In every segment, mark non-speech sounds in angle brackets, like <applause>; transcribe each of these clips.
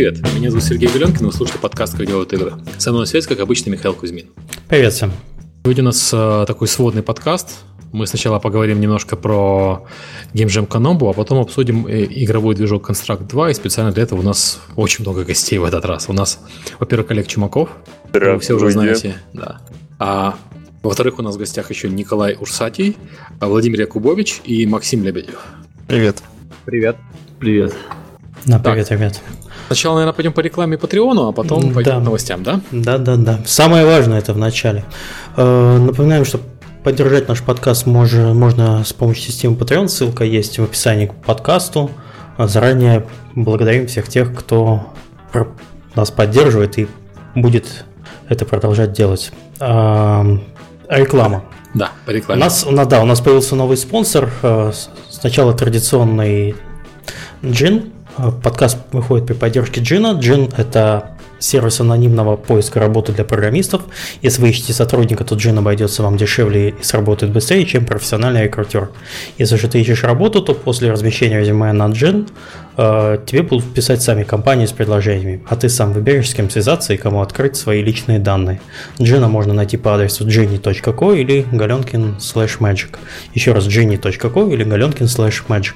привет! Меня зовут Сергей Галенкин, вы слушаете подкаст «Как делают игры». Со мной на связи, как обычно, Михаил Кузьмин. Привет всем! Сегодня у нас э, такой сводный подкаст. Мы сначала поговорим немножко про Game Jam Kanombu, а потом обсудим э, игровой движок Construct 2, и специально для этого у нас очень много гостей в этот раз. У нас, во-первых, Олег Чумаков, вы все уже знаете. Да. А во-вторых, у нас в гостях еще Николай Урсатий, Владимир Якубович и Максим Лебедев. Привет. Привет. Привет. Да, привет, так. ребят. Сначала, наверное, пойдем по рекламе Патреону, а потом пойдем да. к новостям, да? Да, да, да. Самое важное это в начале. Э, напоминаем, что поддержать наш подкаст можно, можно с помощью системы Patreon. Ссылка есть в описании к подкасту. Заранее благодарим всех тех, кто нас поддерживает и будет это продолжать делать. А, реклама. Да, по рекламе. У нас, у нас, да, у нас появился новый спонсор. Э, сначала традиционный Джин, подкаст выходит при поддержке Джина. Джин – это сервис анонимного поиска работы для программистов. Если вы ищете сотрудника, то Джин обойдется вам дешевле и сработает быстрее, чем профессиональный рекрутер. Если же ты ищешь работу, то после размещения резюме на Джин э, тебе будут писать сами компании с предложениями, а ты сам выберешь, с кем связаться и кому открыть свои личные данные. Джина можно найти по адресу jenny.co или galenkin slash. Еще раз jenny.co или galenkin slash magic.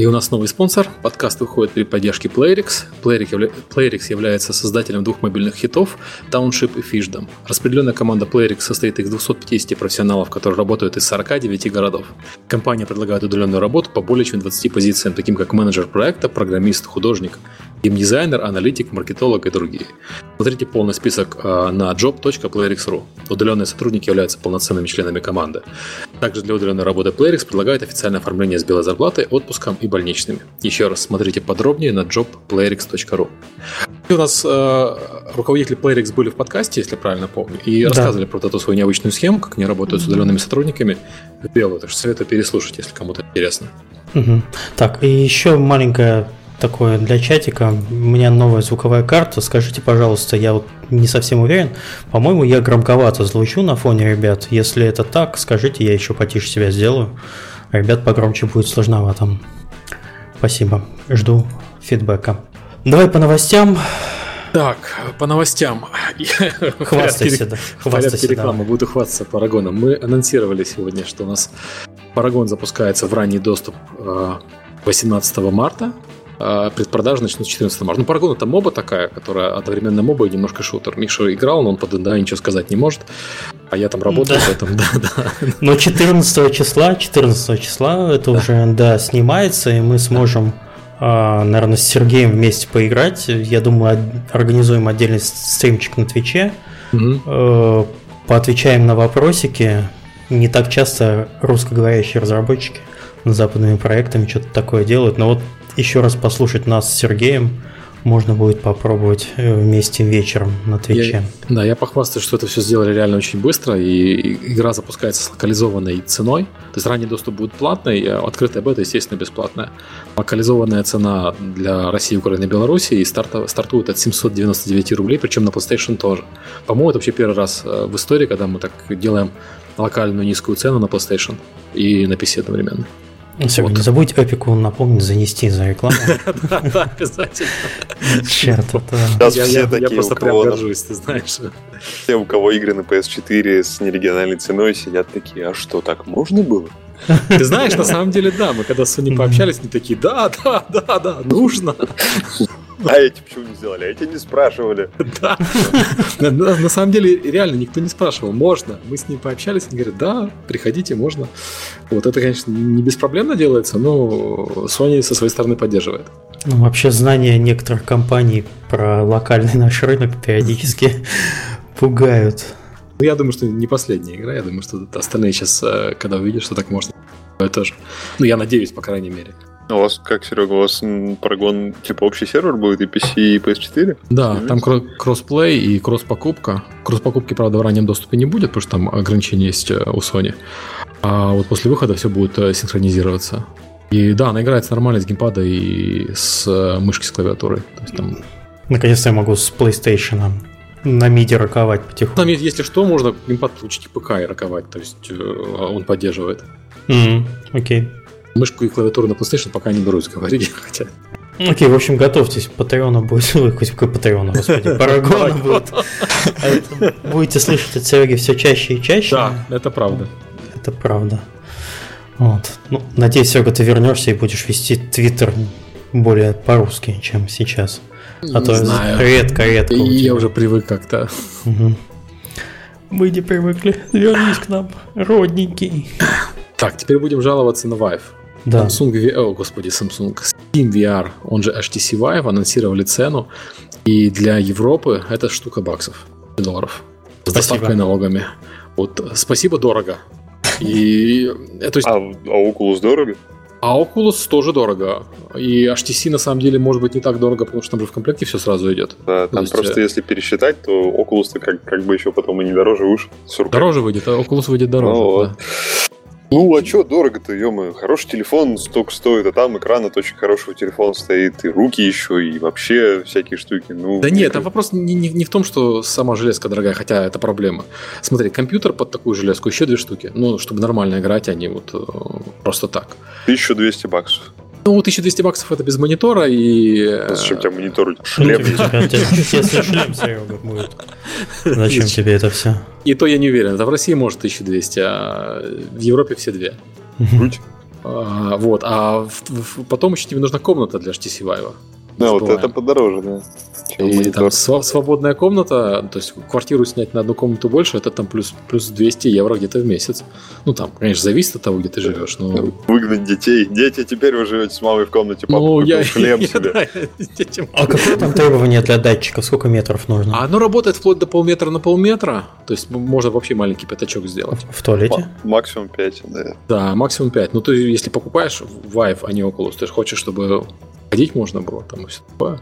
И у нас новый спонсор. Подкаст выходит при поддержке Playrix. Playrix является создателем двух мобильных хитов Township и Fishdom. Распределенная команда Playrix состоит из 250 профессионалов, которые работают из 49 городов. Компания предлагает удаленную работу по более чем 20 позициям, таким как менеджер проекта, программист, художник, геймдизайнер, аналитик, маркетолог и другие. Смотрите полный список а, на job.playrix.ru. Удаленные сотрудники являются полноценными членами команды. Также для удаленной работы Playrix предлагает официальное оформление с белой зарплатой, отпуском и больничными. Еще раз смотрите подробнее на jobplayrix.ru. У нас э, руководители Playrix были в подкасте, если правильно помню, и да. рассказывали про эту свою необычную схему, как они работают с удаленными сотрудниками белую. Так что советую переслушать, если кому-то интересно. Угу. Так, и еще маленькая такое для чатика. У меня новая звуковая карта. Скажите, пожалуйста, я вот не совсем уверен. По-моему, я громковато звучу на фоне ребят. Если это так, скажите, я еще потише себя сделаю. Ребят погромче будет сложновато. Спасибо. Жду фидбэка. Давай по новостям. Так, по новостям. Хвастайся, да. Хвастайся, рекламы. Буду хвастаться Парагоном. Мы анонсировали сегодня, что у нас Парагон запускается в ранний доступ 18 э, марта. А предпродажи начнут с 14 марта. Ну, Парагон это моба такая, которая одновременно моба и немножко шутер. Миша играл, но он под да ничего сказать не может. А я там работаю, да. поэтому да, да. Но 14 числа, 14 числа это да. уже, да, снимается, и мы сможем а, наверное, с Сергеем вместе поиграть. Я думаю, организуем отдельный стримчик на Твиче. Угу. Поотвечаем на вопросики. Не так часто русскоговорящие разработчики западными проектами что-то такое делают. Но вот еще раз послушать нас с Сергеем можно будет попробовать э, вместе вечером на Твиче. Я, да, я похвастаюсь, что это все сделали реально очень быстро, и игра запускается с локализованной ценой. То есть ранний доступ будет платный, а открытая бета, естественно, бесплатная. Локализованная цена для России, Украины и Беларуси и старта, стартует от 799 рублей, причем на PlayStation тоже. По-моему, это вообще первый раз э, в истории, когда мы так делаем локальную низкую цену на PlayStation и на PC одновременно. Все, вот. не забудь Эпику напомнить занести за рекламу. <laughs> Да, обязательно. Черт, это... Я просто прям горжусь, ты знаешь. Все, у кого игры на PS4 с нерегиональной ценой, сидят такие, а что, так можно было? Ты знаешь, на самом деле, да, мы когда с Sony пообщались, они такие, да, да, да, да, нужно. <laughs> А эти почему не сделали? А эти не спрашивали. <laughs> Да. На, на, самом деле, реально никто не спрашивал. Можно. Мы с ним пообщались, они говорят, да, приходите, можно. Вот это, конечно, не беспроблемно делается, но Sony со своей стороны поддерживает. Ну, вообще, знания некоторых компаний про локальный наш рынок периодически <laughs> пугают. Ну, я думаю, что не последняя игра. Я думаю, что остальные сейчас, э, когда увидят, что так можно, тоже. Ну, я надеюсь, по крайней мере. А у вас как, Серега, у вас Paragon типа общий сервер будет и PC, и PS4? Да, там кро- кроссплей и кросс-покупка. Кросс-покупки, правда, в раннем доступе не будет, потому что там ограничения есть э, у Sony. А вот после выхода все будет э, синхронизироваться. И да, она играется нормально с геймпада и с э, мышки с клавиатурой. То есть там... Наконец-то я могу с PlayStation на миди роковать потихоньку. Там, если что, можно геймпад подключить к ПК и роковать, то есть он поддерживает. Окей. Okay. Мышку и клавиатуру на PlayStation пока не берусь говорить, <laughs> хотя Окей, в общем, готовьтесь, Патреона будет, <laughs> ой, какой Патреона, господи, <laughs> Парагона будет. А будете слышать от Сереги все чаще и чаще. Да, это правда. Это правда. Вот. Ну, надеюсь, Серега, ты вернешься и будешь вести Твиттер более по-русски, чем сейчас. А то редко-редко. Я уже привык как-то. Угу. Мы не привыкли. Вернись к нам, родненький. Так, теперь будем жаловаться на Vive. Да. Samsung, V- о, господи, Samsung, Steam VR, он же HTC Vive, анонсировали цену. И для Европы это штука баксов, долларов. С Спасибо. доставкой налогами. Вот, спасибо, дорого. И, то есть, А, а Oculus дорого? а Oculus тоже дорого. И HTC на самом деле может быть не так дорого, потому что там же в комплекте все сразу идет. Да, То там есть, просто э, если пересчитать, то Oculus-то как, как бы еще потом и не дороже вышел. Дороже выйдет, а Oculus выйдет дороже. Ну вот. Ну, а что дорого-то, ё Хороший телефон столько стоит, а там экран от очень хорошего телефона стоит, и руки еще, и вообще всякие штуки. Ну, Да нет, там вопрос не, не- не в том, что сама железка дорогая, хотя это проблема. Смотри, компьютер под такую железку еще две штуки. Ну, чтобы нормально играть, а не вот э, просто так. 1200 баксов. Ну, 1200 баксов это без монитора и... э, Зачем у тебя монитор? Шлем тебе- Если шлем, <laughs> будет. Зачем тебе это все? И то я не уверен. Это в России может 1200, а в Европе все две. Круть. А, вот, а потом еще тебе нужна комната для HTC Vive. Да, вот забываем. это подороже, да. И монитор. там сва- свободная комната, то есть квартиру снять на одну комнату больше, это там плюс, плюс 200 евро где-то в месяц. Ну, там, конечно, зависит от того, где ты живешь, но... Выгнать детей. Дети, теперь вы живете с мамой в комнате, папа Ну, я, <laughs> я- себе. да, <laughs> детям. А какое там требование для датчика? Сколько метров нужно? А оно работает вплоть до полметра на полметра, то есть можно вообще маленький пятачок сделать. В туалете? Ма- Максимум 5, да. Да, максимум 5. Ну, ты если покупаешь Vive, а не Oculus, ты же хочешь, чтобы ходить можно было там и все такое.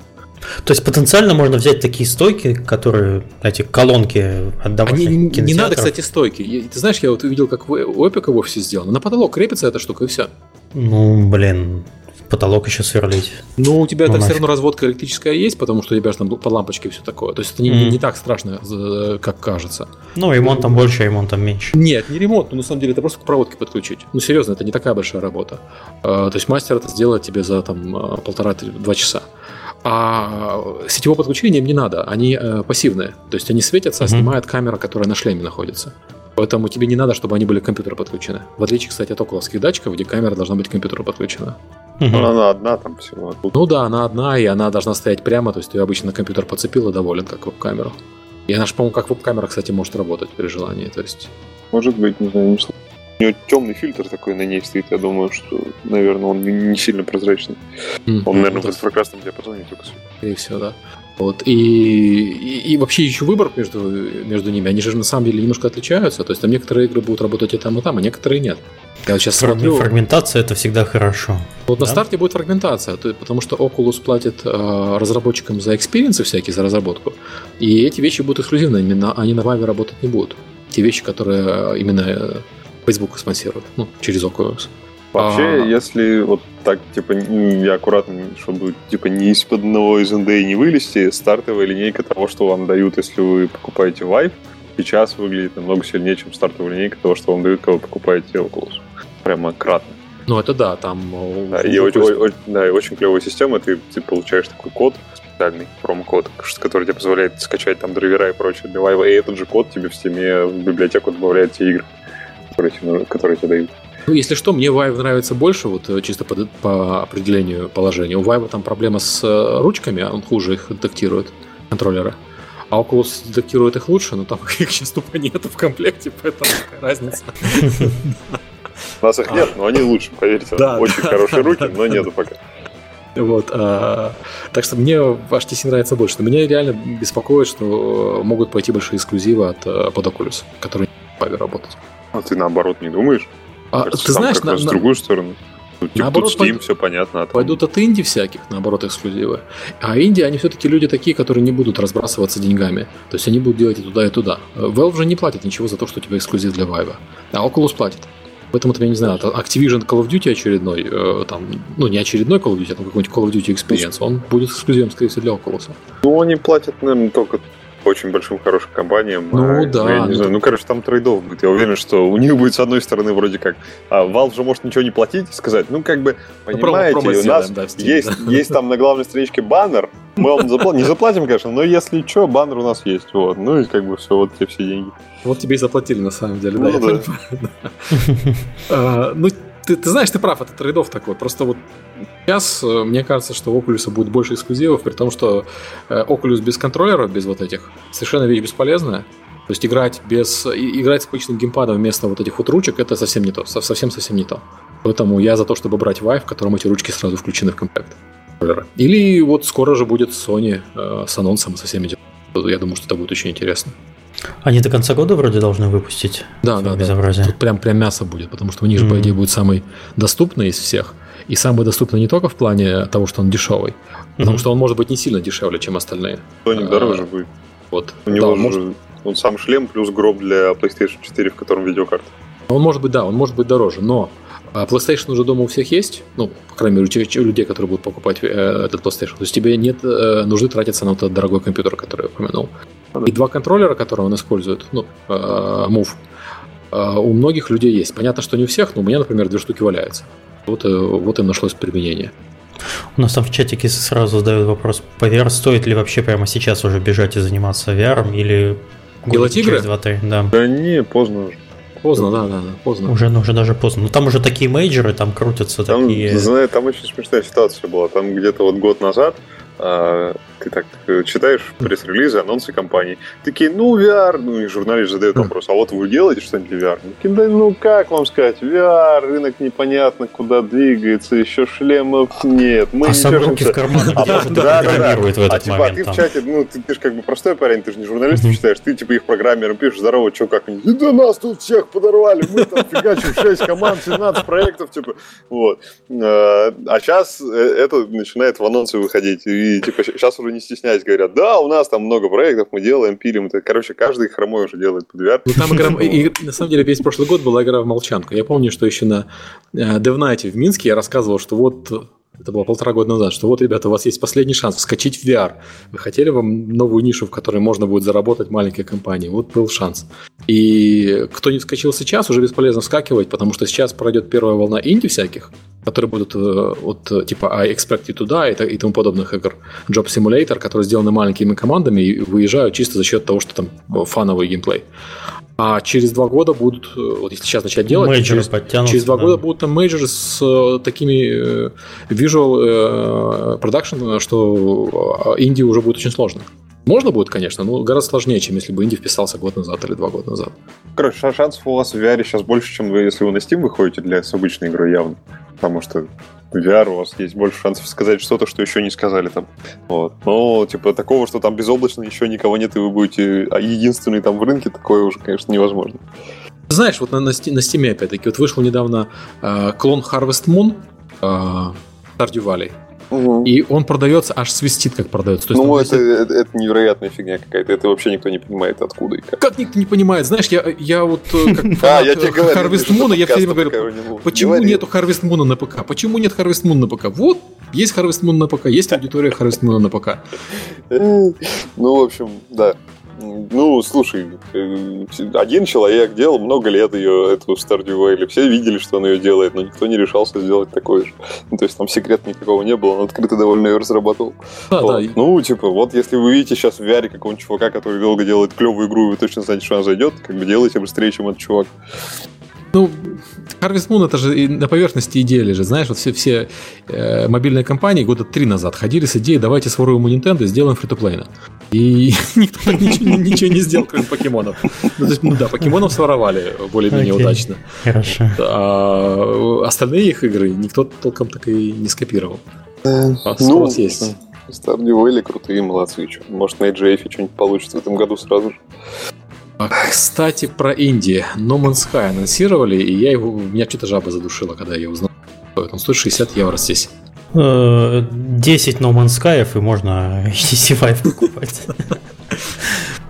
То есть потенциально можно взять такие стойки, которые эти колонки от Они, домашних не, не надо, кстати, стойки. И Ты знаешь, я вот увидел, как у Эпика в офисе сделано. На потолок крепится эта штука, и все. Ну, блин, потолок еще сверлить. Ну, у тебя Ну, там все нафиг. равно разводка электрическая есть, потому что у тебя же там под лампочкой все такое. То есть это не, Мгм. не так страшно, э, как кажется. Ну, ремонтом больше, ремонтом меньше. Нет, не ремонт, но на самом деле это просто к проводке подключить. Ну, серьезно, это не такая большая работа. Э, То есть мастер это сделает тебе за там э, полтора-два часа. А сетевое подключение им не надо, они э, пассивные. То есть они светятся, а Мгм. снимает камера, которая на шлеме находится. Поэтому тебе не надо, чтобы они были к компьютеру подключены. В отличие, кстати, от околовских датчиков, где камера должна быть к компьютеру подключена. Ну, Она одна там всего. Ну да, она одна, и она должна стоять прямо, то есть ты обычно на компьютер подцепил и доволен, как веб-камеру. И она же, по-моему, как веб-камера, кстати, может работать при желании. То есть Может быть, не знаю, не слышал. У него темный фильтр такой на ней стоит, я думаю, что, наверное, он не- сильно прозрачный. Он, наверное, в да, инфракрасном диапазоне только светит. скорее всего, да. Вот. И, и, и вообще еще выбор между, между ними, они же на самом деле немножко отличаются. То есть там некоторые игры будут работать и там, и там, а некоторые нет. Я вот сейчас смотрю, Фрагментация это всегда хорошо. вот на да? старте будет фрагментация, то- потому что Oculus платит э, разработчикам за экспириенсы всякие, за разработку. И эти вещи будут эксклюзивны, именно они на Valve работать не будут. Те вещи, которые э, именно э, Facebook спонсирует, ну, через Oculus. Вообще, А. если вот так, типа, я аккуратно, чтобы, типа, не из-под одного из NDA не вылезти, стартовая линейка того, что вам дают, если вы покупаете Vive, сейчас выглядит намного сильнее, чем стартовая линейка того, что вам дают, когда вы покупаете Oculus. Прямо кратно. Ну, это да, там... э, Да, и очень, очень- да, и очень клевая система, ты, ты получаешь такой код, специальный промокод, который тебе позволяет скачать там драйвера и прочее для Vive, и этот же код тебе в стиме в библиотеку добавляет те игры, которые тебе, которые тебе дают. Ну, если что, мне Vive нравится больше, вот э, чисто по, по определению положения. У Vive там проблема с э, ручками, он хуже их детектирует, контроллеры. А Oculus детектирует их лучше, но там <laughs> их сейчас тупо нету в комплекте, поэтому разница. У нас их нет, но они лучше, поверьте. Очень хорошие руки, но нету пока. Вот, а, так что мне HTC нравится больше. Но меня реально беспокоит, что э, могут пойти большие эксклюзивы от под Oculus, которые не работать. А ты наоборот не думаешь? А, Кажется, ты знаешь, на- раз на- другую сторону. Ну, типа, Наоборот, тут Steam, пойду- все понятно. А там- Пойдут от инди всяких, наоборот, эксклюзивы. А инди, они все-таки люди такие, которые не будут разбрасываться деньгами. То есть они будут делать и туда, и туда. Valve же не платит ничего за то, что у тебя эксклюзив для Vive. А Oculus платит. Поэтому там, я не знаю, Activision Call of Duty очередной, э, там, ну, не очередной Call of Duty, а там какой-нибудь Call of Duty Experience, он будет эксклюзивом, скорее всего, для Oculus. Ну, они платят, наверное, только очень большим хорошим компаниям. Ну, а, да. Я не ну, знаю, ну, короче, там трейдов будет. Я уверен, что у них будет, с одной стороны, вроде как, а Valve же может ничего не платить, сказать, ну, как бы, ну, понимаете, ну, промо, у нас да, Steam, есть, да. есть там на главной страничке баннер, мы вам не заплатим, конечно, но если что, баннер у нас есть, вот, ну, и как бы все, вот те все деньги. Вот тебе и заплатили, на самом деле, ну, да. да. Ну, <laughs> ты, ты знаешь, ты прав, это трейдов такой. Просто вот сейчас э, мне кажется, что у Oculus будет больше эксклюзивов, при том, что э, Oculus без контроллеров, без вот этих, совершенно вещь бесполезная. То есть играть без играть с обычным геймпадом вместо вот этих вот ручек это совсем не то, совсем совсем не то. Поэтому я за то, чтобы брать Vive, в котором эти ручки сразу включены в комплект. Или вот скоро же будет Sony э, с анонсом со всеми Я думаю, что это будет очень интересно. Они до конца года вроде должны выпустить. Да, да, безобразие. да. Тут прям, прям мясо будет, потому что у них же, mm-hmm. по идее, будет самый доступный из всех. И самый доступный не только в плане того, что он дешевый, mm-hmm. потому что он может быть не сильно дешевле, чем остальные. Sonic а, дороже будет. Вот. У него да, же может... он сам шлем плюс гроб для PlayStation 4, в котором видеокарта. Он может быть, да, он может быть дороже, но а PlayStation уже дома у всех есть, ну, по крайней мере, у людей, которые будут покупать э, этот PlayStation. То есть тебе нет э, нужды тратиться на этот дорогой компьютер, который я упомянул. И два контроллера, которые он использует, ну, э, Move, у многих людей есть. Понятно, что не у всех, но у меня, например, две штуки валяются. Вот, вот им нашлось применение. У нас там в чатике сразу задают вопрос, по VR стоит ли вообще прямо сейчас уже бежать и заниматься VR или Делать игры? Да. да не, поздно уже. Поздно, да, да, да, поздно. Уже, уже даже поздно. Но там уже такие мейджоры, там крутятся там, такие... Знаешь, там очень смешная ситуация была. Там где-то вот год назад а, ты так э, читаешь пресс-релизы, анонсы компаний, такие, ну, VR, ну, и журналист задает вопрос, а вот вы делаете что-нибудь VR? Такие, да, ну, как вам сказать, VR, рынок непонятно, куда двигается, еще шлемов нет. Мы а сам руки в карман а, да, да, да, в этот а, типа, а ты в чате, ну, ты, ты же как бы простой парень, ты же не журналистом читаешь, ты типа их программером пишешь, здорово, что, как они, да нас тут всех подорвали, мы там фигачим 6 команд, 17 проектов, типа, вот. А сейчас э, это начинает в анонсы выходить, и типа сейчас уже не стесняясь говорят, да, у нас там много проектов, мы делаем, пилим. Это, короче, каждый хромой уже делает под VR. Ну, там игра, <laughs> и, на самом деле весь прошлый год была игра в молчанку. Я помню, что еще на э, DevNight в Минске я рассказывал, что вот это было полтора года назад, что вот, ребята, у вас есть последний шанс вскочить в VR. Вы хотели вам новую нишу, в которой можно будет заработать маленькой компании? Вот был шанс. И кто не вскочил сейчас, уже бесполезно вскакивать, потому что сейчас пройдет первая волна инди всяких, которые будут э, вот э, типа I expect you to die и тому подобных игр. Job Simulator, которые сделаны маленькими командами и выезжают чисто за счет того, что там э, фановый геймплей. А через два года будут, вот если сейчас начать делать, через, через два да. года будут там мейджоры с э, такими э, visual э, production, что Индии уже будет очень сложно. Можно будет, конечно, но гораздо сложнее, чем если бы Инди вписался год назад или два года назад. Короче, шансов у вас в VR сейчас больше, чем вы, если вы на Steam выходите для с обычной игрой явно. Потому что VR у вас есть больше шансов сказать что-то, что еще не сказали там. Вот. Но, типа, такого, что там безоблачно еще никого нет, и вы будете а единственный там в рынке, такое уже, конечно, невозможно. Знаешь, вот на, на, на Steam, опять-таки, вот вышел недавно э, клон Harvest Moon э, Stardew Valley. Угу. И он продается, аж свистит, как продается. То есть, ну, это, это, это невероятная фигня какая-то. Это вообще никто не понимает, откуда и как. Как никто не понимает? Знаешь, я, я вот э, как <laughs> а, я тебе говорю, Harvest Moon, я все время говорю, почему нету Harvest Moon на ПК? Почему нет Harvest Moon на ПК? Вот, есть Harvest Moon на ПК, есть аудитория Harvest Moon на ПК. <laughs> Ну, в общем, да. Ну, слушай, э, один человек делал много лет ее, эту Stardew Valley. Все видели, что он ее делает, но никто не решался сделать такое же. Ну, то есть там секрета никакого не было, он открыто довольно ее разрабатывал. Да, вот. да. Ну, типа, вот если вы видите сейчас в VR какого-нибудь чувака, который долго делает клевую игру, и вы точно знаете, что она зайдет, как бы делайте быстрее, чем этот чувак. Ну, Harvest Moon это же на поверхности идея лежит. Знаешь, вот все, все э, мобильные компании года три назад ходили с идеей, давайте своруем у Nintendo и сделаем фри то И <laughs> никто ничего, ничего не сделал, кроме покемонов. Ну, то есть, ну да, покемонов своровали более-менее okay. удачно. Хорошо. А остальные их игры никто толком так и не скопировал. Э, а ну, у есть. Stardew Valley крутые, молодцы. Может, на AGF что-нибудь получится в этом году сразу же. Кстати, про Инди. No Man's Sky анонсировали, и я его, меня что-то жаба задушила, когда я узнал. Он стоит 60 евро здесь. 10 э, No Man's Sky, и можно <laughs> EC Vive покупать.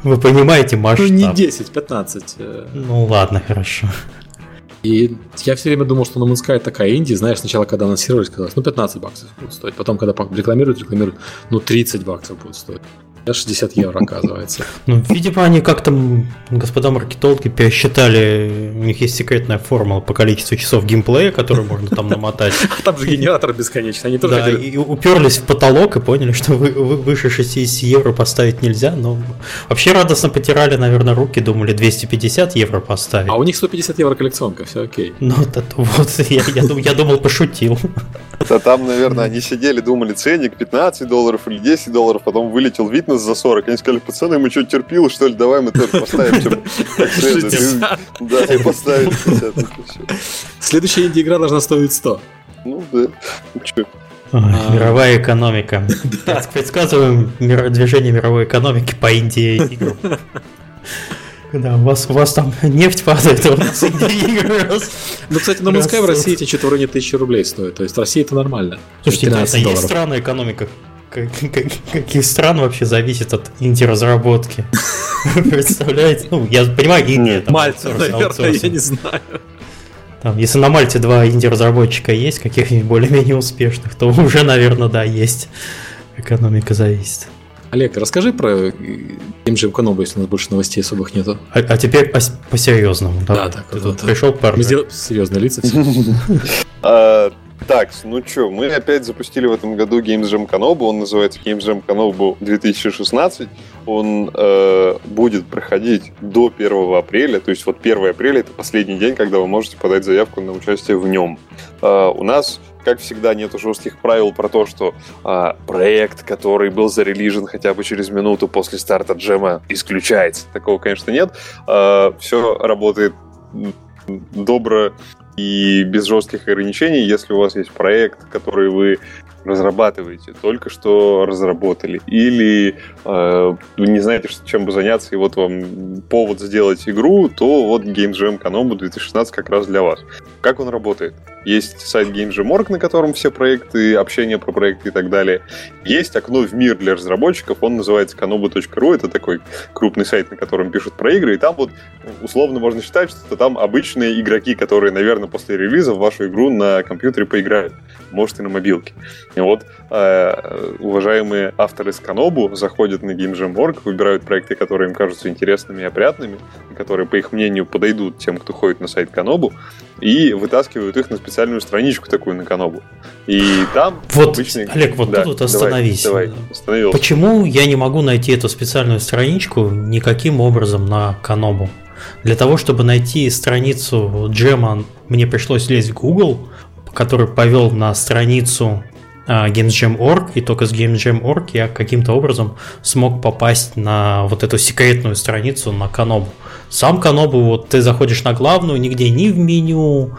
Вы понимаете масштаб? Ну, не 10, 15. Ну, ладно, хорошо. И я все время думал, что No Man's Sky такая инди, знаешь, сначала, когда анонсировали, сказалось, ну, 15 баксов будет стоить. Потом, когда рекламируют, рекламируют, ну, 30 баксов будет стоить. 60 евро, оказывается. <laughs> Ну, видимо, они как-то, господа маркетологи, пересчитали, у них есть секретная формула по количеству часов геймплея, которую можно там намотать. <laughs> Там же генератор бесконечный, они тоже Да, и уперлись в потолок и поняли, что вы, вы- выше 60 евро поставить нельзя, но вообще радостно потирали, наверное, руки, думали 250 евро поставить. А у них 150 евро коллекционка, все окей. Ну, вот, <laughs> я, я дум- я думал, пошутил. Да там, наверное, они сидели, думали, ценник 15 долларов или 10 долларов, потом вылетел Витнес за 40. Они сказали, пацаны, мы что, терпилы, что ли? Давай мы тоже поставим чем как следует. И- 60. Да, и поставили 50. и всё. Следующая инди-игра должна стоить 100. Ну да. Ну. Ой, А. Мировая экономика. <laughs> Предсказываем мир- движение мировой экономики по Индии играм. Да, у вас, у вас там нефть падает, а у нас. Ну, кстати, Man's Sky в. России эти что-то в районе 1000 рублей стоит. То есть в России это нормально. Слушайте, 13 нет, а есть страны экономика, как- как- каких стран вообще зависит от инди-разработки? Представляете? Ну, я понимаю, Индия. там Мальта, наверное, я не знаю. Там, если на Мальте два инди-разработчика есть, каких-нибудь более-менее успешных, то уже, наверное, да, есть. Экономика зависит. Олег, расскажи про э, Game Jam Kanobu, если у нас больше новостей особых нету. А, а теперь по- по-серьезному. давай. так, Ты вот пришел пару. Мы сделаем серьезные лица все. <laughs> <laughs> <laughs> Так, ну что, мы опять запустили в этом году Games Jam Kanobu. Он называется Games Jam Kanobu 2016. Он э, будет проходить до 1 апреля. То есть вот 1 апреля это последний день, когда вы можете подать заявку на участие в нем. А, у нас, как всегда, нет жестких правил про то, что а, проект, который был зарелижен хотя бы через минуту после старта джема, исключается. Такого, конечно, нет. все работает добро и без жестких ограничений, если у вас есть проект, который вы разрабатываете, только что разработали, или э, вы не знаете, чем бы заняться, и вот вам повод сделать игру, то вот Game Jam Kanobu 2016 как раз для вас. Как он работает? Есть сайт Game Jam.org, на котором все проекты, общение про проекты и так далее. Есть окно в мир для разработчиков, он называется kanobu.ru, это такой крупный сайт, на котором пишут про игры, и там вот условно можно считать, что там обычные игроки, которые, наверное, после релиза в вашу игру на компьютере поиграют, может и на мобилке. И вот э, уважаемые авторы с Канобу заходят на GameJam.org, выбирают проекты, которые им кажутся интересными и опрятными, которые, по их мнению, подойдут тем, кто ходит на сайт Канобу, и вытаскивают их на специальную страничку такую на Канобу. И там Вот, обычные- Олег, вот Да, тут давай, остановись. Давай, остановился. Почему я не могу найти эту специальную страничку никаким образом на Канобу? Для того, чтобы найти страницу джема, мне пришлось лезть в Google, который повел на страницу а, GamesJam.org, и только с GamesJam.org я каким-то образом смог попасть на вот эту секретную страницу на Канобу. Сам Канобу, вот ты заходишь на главную, нигде ни в меню,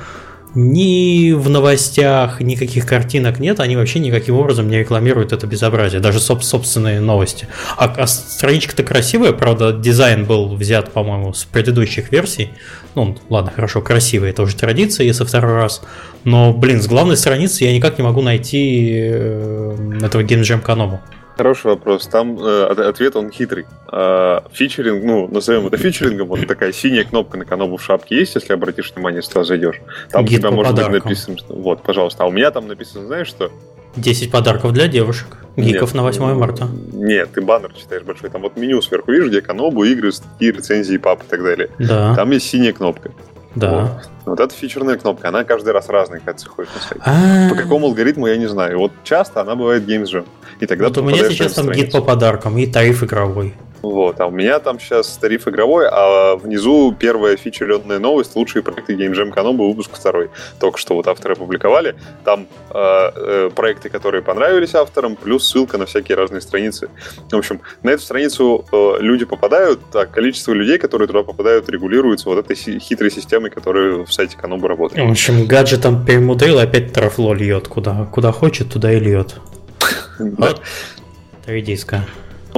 ни в новостях, никаких картинок нет, они вообще никаким образом не рекламируют это безобразие, даже соб- собственные новости. А, а страничка-то красивая, правда, дизайн был взят, по-моему, с предыдущих версий. Ну, ладно, хорошо, красивая, это уже традиция, если второй раз. Но, блин, с главной страницы я никак не могу найти э, этого Jam Канобу. Хороший вопрос. Там э, от- ответ он хитрый. А, фичеринг, ну, назовем это фичерингом, вот такая синяя кнопка на Канобу в шапке есть, если обратишь внимание, если зайдешь. Там Гид у тебя может быть написано, что... Вот, пожалуйста. А у меня там написано, знаешь что? 10 подарков для девушек. Гиков Нет. на 8 марта. Нет, ты баннер читаешь большой. Там вот меню сверху, видишь, где Канобу, игры, статьи, рецензии, пап и так далее. Да, Там есть синяя кнопка. да. Вот эта фичерная кнопка, она каждый раз разная, когда ты заходишь на сайт. А, По какому алгоритму, я не знаю. Вот часто она бывает Games Jam. И тогда Вот у меня сейчас там гид по подаркам и тариф игровой. Вот, а у меня там сейчас тариф игровой, а внизу первая фичеренная новость, лучшие проекты Game Jam выпуск второй. Только что вот авторы опубликовали. Там э, э, проекты, которые понравились авторам, плюс ссылка на всякие разные страницы. В общем, на эту страницу э, люди попадают, а количество людей, которые туда попадают, регулируется вот этой хитрой системой, которая в сайте Kanobu работает. В общем, гаджетом перемудрил, опять трафло льет. Куда, куда хочет, туда и льет. Три диска.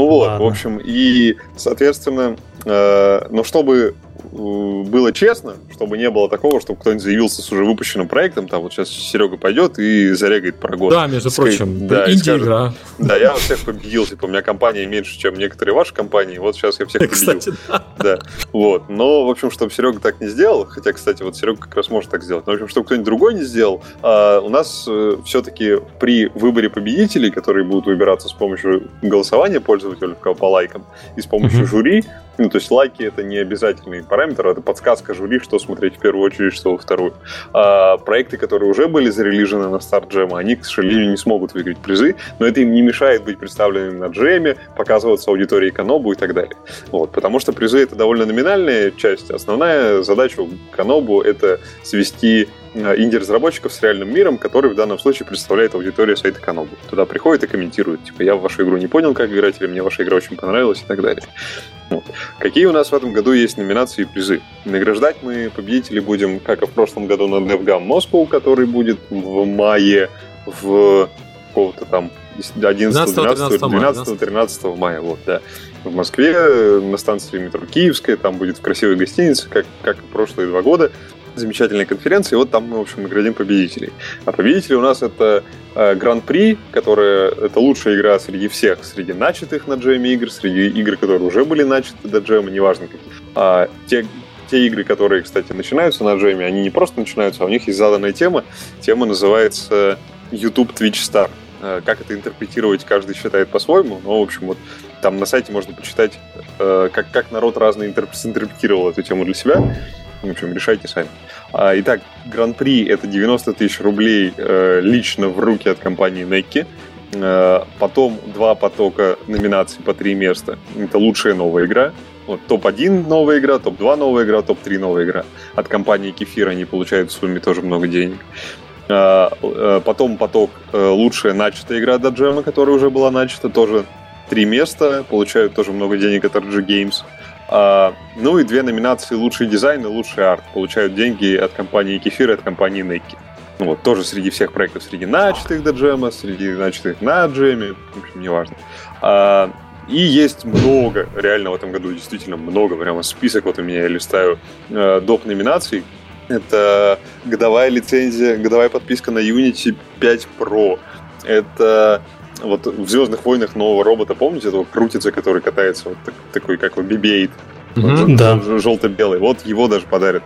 Ну вот, Ладно. в общем, и, соответственно, э, но чтобы было честно, чтобы не было такого, чтобы кто-нибудь заявился с уже выпущенным проектом, там вот сейчас Серега пойдет и зарегает про год. Да, между Скажет, прочим, да, инди-игра. Да, я всех победил, типа, у меня компания меньше, чем некоторые ваши компании, вот сейчас я всех победил. Кстати, да. да. Вот, но, в общем, чтобы Серега так не сделал, хотя, кстати, вот Серега как раз может так сделать, но, в общем, чтобы кто-нибудь другой не сделал, а у нас э, все-таки при выборе победителей, которые будут выбираться с помощью голосования пользователей по лайкам и с помощью mm-hmm. жюри, ну, то есть лайки это не обязательный параметр, это подсказка жюри, что смотреть в первую очередь, что во вторую. А проекты, которые уже были зарелижены на старт джема, они, к сожалению, не смогут выиграть призы, но это им не мешает быть представленными на джеме, показываться аудитории Канобу и так далее. Вот, потому что призы это довольно номинальная часть. Основная задача Канобу это свести инди-разработчиков с реальным миром, который в данном случае представляет аудиторию сайта Канобу. Туда приходит и комментирует, типа, я в вашу игру не понял, как играть, или мне ваша игра очень понравилась и так далее. Вот. Какие у нас в этом году есть номинации и призы? Награждать мы победителей будем, как и в прошлом году, на DevGam Moscow, который будет в мае в какого-то там 11, 12, 12, 13 мая, вот, да. В Москве на станции метро Киевская, там будет в красивой гостинице, как, как и прошлые два года замечательная конференция, и вот там мы, в общем, наградим победителей. А победители у нас это э, Гран-при, которая это лучшая игра среди всех, среди начатых на джеме игр, среди игр, которые уже были начаты до джема, неважно каких. А те, те игры, которые, кстати, начинаются на джеме, они не просто начинаются, а у них есть заданная тема. Тема называется YouTube Twitch Star. Э, как это интерпретировать, каждый считает по-своему, но, в общем, вот там на сайте можно почитать, э, как, как народ разно интерпретировал эту тему для себя. В общем, решайте сами. А, итак, Гран-при это 90 тысяч рублей э, лично в руки от компании Necki. Э, потом два потока номинаций по три места. Это лучшая новая игра. Вот, топ-1 новая игра, топ-2 новая игра, топ-3 новая игра. От компании Кефир они получают в сумме тоже много денег. Э, потом поток лучшая начатая игра до джема, которая уже была начата, тоже три места, получают тоже много денег от RG Games. А, ну и две номинации «Лучший дизайн» и «Лучший арт». Получают деньги от компании Кефир и от компании Nike. Ну вот, тоже среди всех проектов, среди начатых до джема, среди начатых на джеме, в общем, неважно. А, и есть много, реально в этом году действительно много, прямо список вот у меня я листаю э, доп. номинаций. Это годовая лицензия, годовая подписка на Unity 5 Pro. Это вот в Звездных войнах нового робота, помните, этого крутится, который катается, вот такой, как его BB-8? Да. Желто-белый. Вот его даже подарят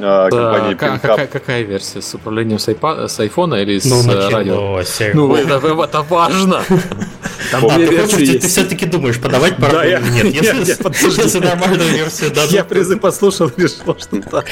а, да, компания Pink какая, какая версия? С управлением с, с айфона или ну, с ну, радио? Ну, это, это важно. <laughs> Там две версии Ты все-таки думаешь, подавать пару да, я, нет? <laughs> Если, если нормальную версию дадут. Я призы послушал решил, что так.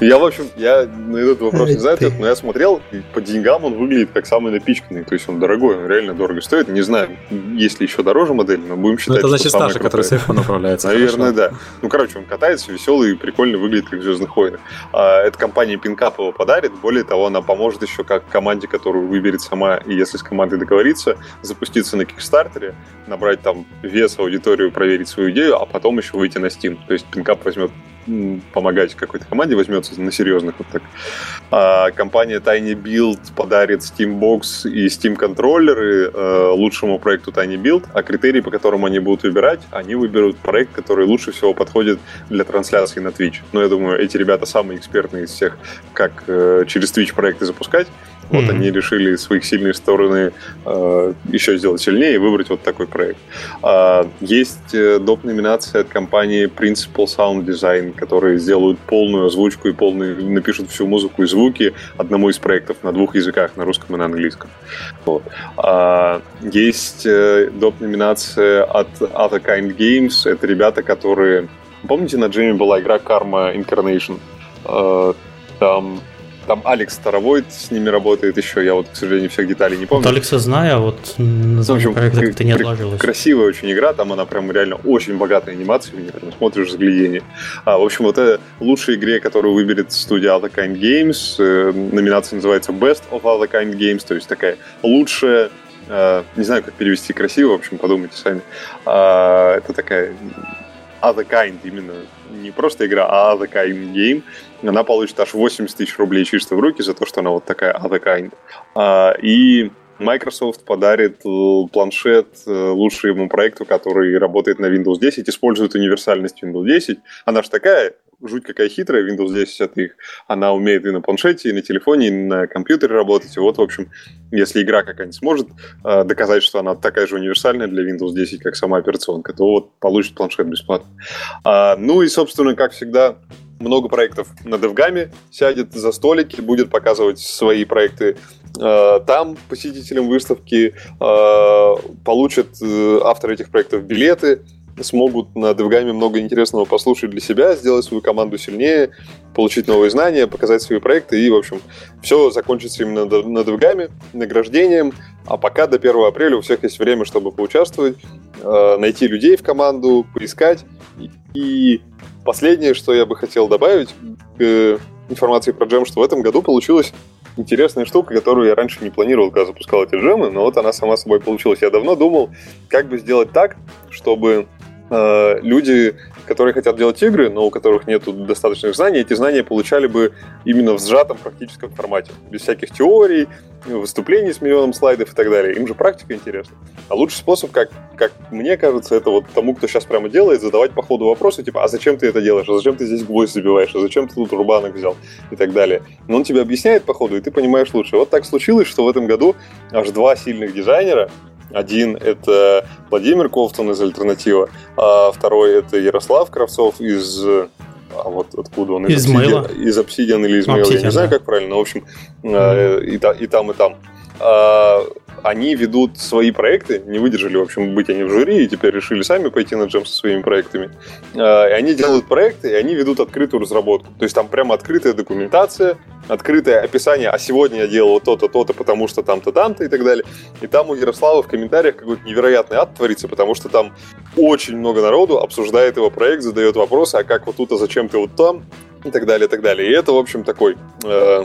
Я, в общем, я на этот вопрос не знаю, но я смотрел, по деньгам он выглядит как самый напичканный. То есть он дорогой, он реально дорого стоит. Не знаю, есть ли еще дороже модель, но будем считать, Это значит старший, который с iPhone управляется. Наверное, да. Ну, короче, он катается, веселый и прикольно выглядит, как в Звездных войнах. А, эта компания Пинкап его подарит. Более того, она поможет еще как команде, которую выберет сама, и если с командой договориться, запуститься на Кикстартере, набрать там вес, аудиторию, проверить свою идею, а потом еще выйти на Steam. То есть Пинкап возьмет помогать какой-то команде, возьмется на серьезных вот так. А компания Tiny Build подарит Steambox и Steam контроллеры э, лучшему проекту Tiny Build, а критерии, по которым они будут выбирать, они выберут проект, который лучше всего подходит для трансляции на Twitch. Но я думаю, эти ребята самые экспертные из всех, как э, через Twitch проекты запускать. Вот mm-hmm. они решили своих сильные стороны э, еще сделать сильнее и выбрать вот такой проект. А, есть э, доп. номинация от компании Principal Sound Design, которые сделают полную озвучку и полную, напишут всю музыку и звуки одному из проектов на двух языках, на русском и на английском. Вот. А, есть э, доп. номинация от Other Kind Games. Это ребята, которые... Помните, на Джейми была игра Karma Incarnation? Э, там там Алекс Старовойт с ними работает еще, я вот, к сожалению, всех деталей не помню. Вот Алекса знаю, а вот название ну, проекта как-то не отложилось. Красивая очень игра, там она прям реально очень богатая анимация, мне прям смотришь заглядение. А, в общем, вот это лучшая игре, которую выберет студия Kind Games. Э, номинация называется Best of Kind Games, то есть такая лучшая э, не знаю, как перевести красиво, в общем, подумайте сами. А, это такая Other Kind именно не просто игра, а Other Kind Game, она получит аж 80 тысяч рублей чисто в руки за то, что она вот такая Other Kind. А, и Microsoft подарит э, планшет э, лучшему проекту, который работает на Windows 10, использует универсальность Windows 10. Она же такая жуть какая хитрая, Windows 10 от их. Она умеет и на планшете, и на телефоне, и на компьютере работать. И вот, в общем, если игра какая-нибудь сможет э, доказать, что она такая же универсальная для Windows 10, как сама операционка, то вот получит планшет бесплатно. А, ну и, собственно, как всегда, много проектов на DevGAM сядет за столики, будет показывать свои проекты э, там посетителям выставки, э, получат э, авторы этих проектов билеты, смогут на DevGAM много интересного послушать для себя, сделать свою команду сильнее, получить новые знания, показать свои проекты, и, в общем, все закончится именно на DevGAM, награждением, а пока до 1 апреля у всех есть время, чтобы поучаствовать, найти людей в команду, поискать, и последнее, что я бы хотел добавить к информации про джем, что в этом году получилась интересная штука, которую я раньше не планировал, когда запускал эти джемы, но вот она сама собой получилась. Я давно думал, как бы сделать так, чтобы э, люди, которые хотят делать игры, но у которых нет достаточных знаний, эти знания получали бы именно в сжатом практическом формате, без всяких теорий, выступлений с миллионом слайдов и так далее. Им же практика интересна. А лучший способ, как, как мне кажется, это вот тому, кто сейчас прямо делает, задавать по ходу вопросы, типа, а зачем ты это делаешь, а зачем ты здесь гвоздь забиваешь, а зачем ты тут рубанок взял и так далее. Но он тебе объясняет по ходу, и ты понимаешь лучше. Вот так случилось, что в этом году аж два сильных дизайнера один — это Владимир Ковтун из «Альтернатива», а второй — это Ярослав Кравцов из а вот откуда он? Из, из Obsidian или из Mail, я не знаю, как правильно, но, в общем, mm-hmm. и, и там, и там. А, они ведут свои проекты, не выдержали, в общем, быть они в жюри, и теперь решили сами пойти на джем со своими проектами. А, и они делают проекты, и они ведут открытую разработку. То есть там прямо открытая документация, открытое описание, а сегодня я делал то-то, то-то, потому что там-то, там-то и так далее. И там у Ярослава в комментариях какой-то невероятный ад творится, потому что там очень много народу обсуждает его проект, задает вопросы, а как вот тут, а зачем ты вот там, и так далее, и так далее. И это, в общем, такой э,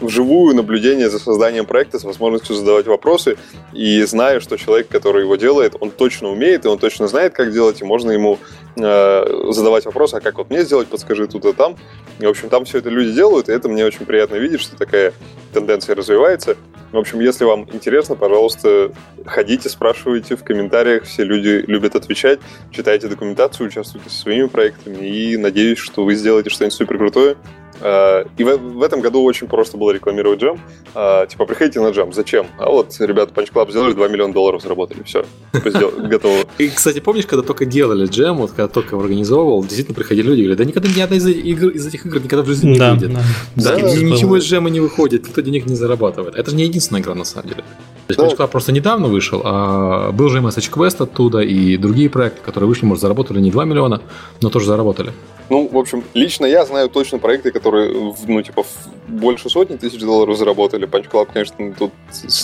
вживую наблюдение за созданием проекта с возможностью задавать вопросы. И зная, что человек, который его делает, он точно умеет, и он точно знает, как делать, и можно ему э, задавать вопросы, а как вот мне сделать, подскажи тут и там. И, в общем, там все это люди делают, и это мне очень приятно видеть, что такая тенденция развивается. В общем, если вам интересно, пожалуйста, ходите, спрашивайте в комментариях, все люди любят отвечать, читайте документацию, участвуйте со своими проектами, и надеюсь, что вы сделаете что-нибудь супер крутое, и в, в этом году очень просто было рекламировать джем. Э, типа, приходите на джем. Зачем? А вот ребята Punch Club сделали, 2 миллиона долларов заработали. Все, типа, <laughs> готово. И, кстати, помнишь, когда только делали джем, вот когда только организовывал, действительно приходили люди и говорят, да никогда ни одна из, игр, из этих игр никогда в жизни не выйдет. Да, да, ничего из джема не выходит, никто денег не зарабатывает. Это же не единственная игра на самом деле. То есть да. Club просто недавно вышел, а был же Message Quest оттуда и другие проекты, которые вышли, может, заработали не 2 миллиона, но тоже заработали. Ну, в общем, лично я знаю точно проекты, которые, ну, типа, больше сотни тысяч долларов заработали. Punch Club, конечно, тут,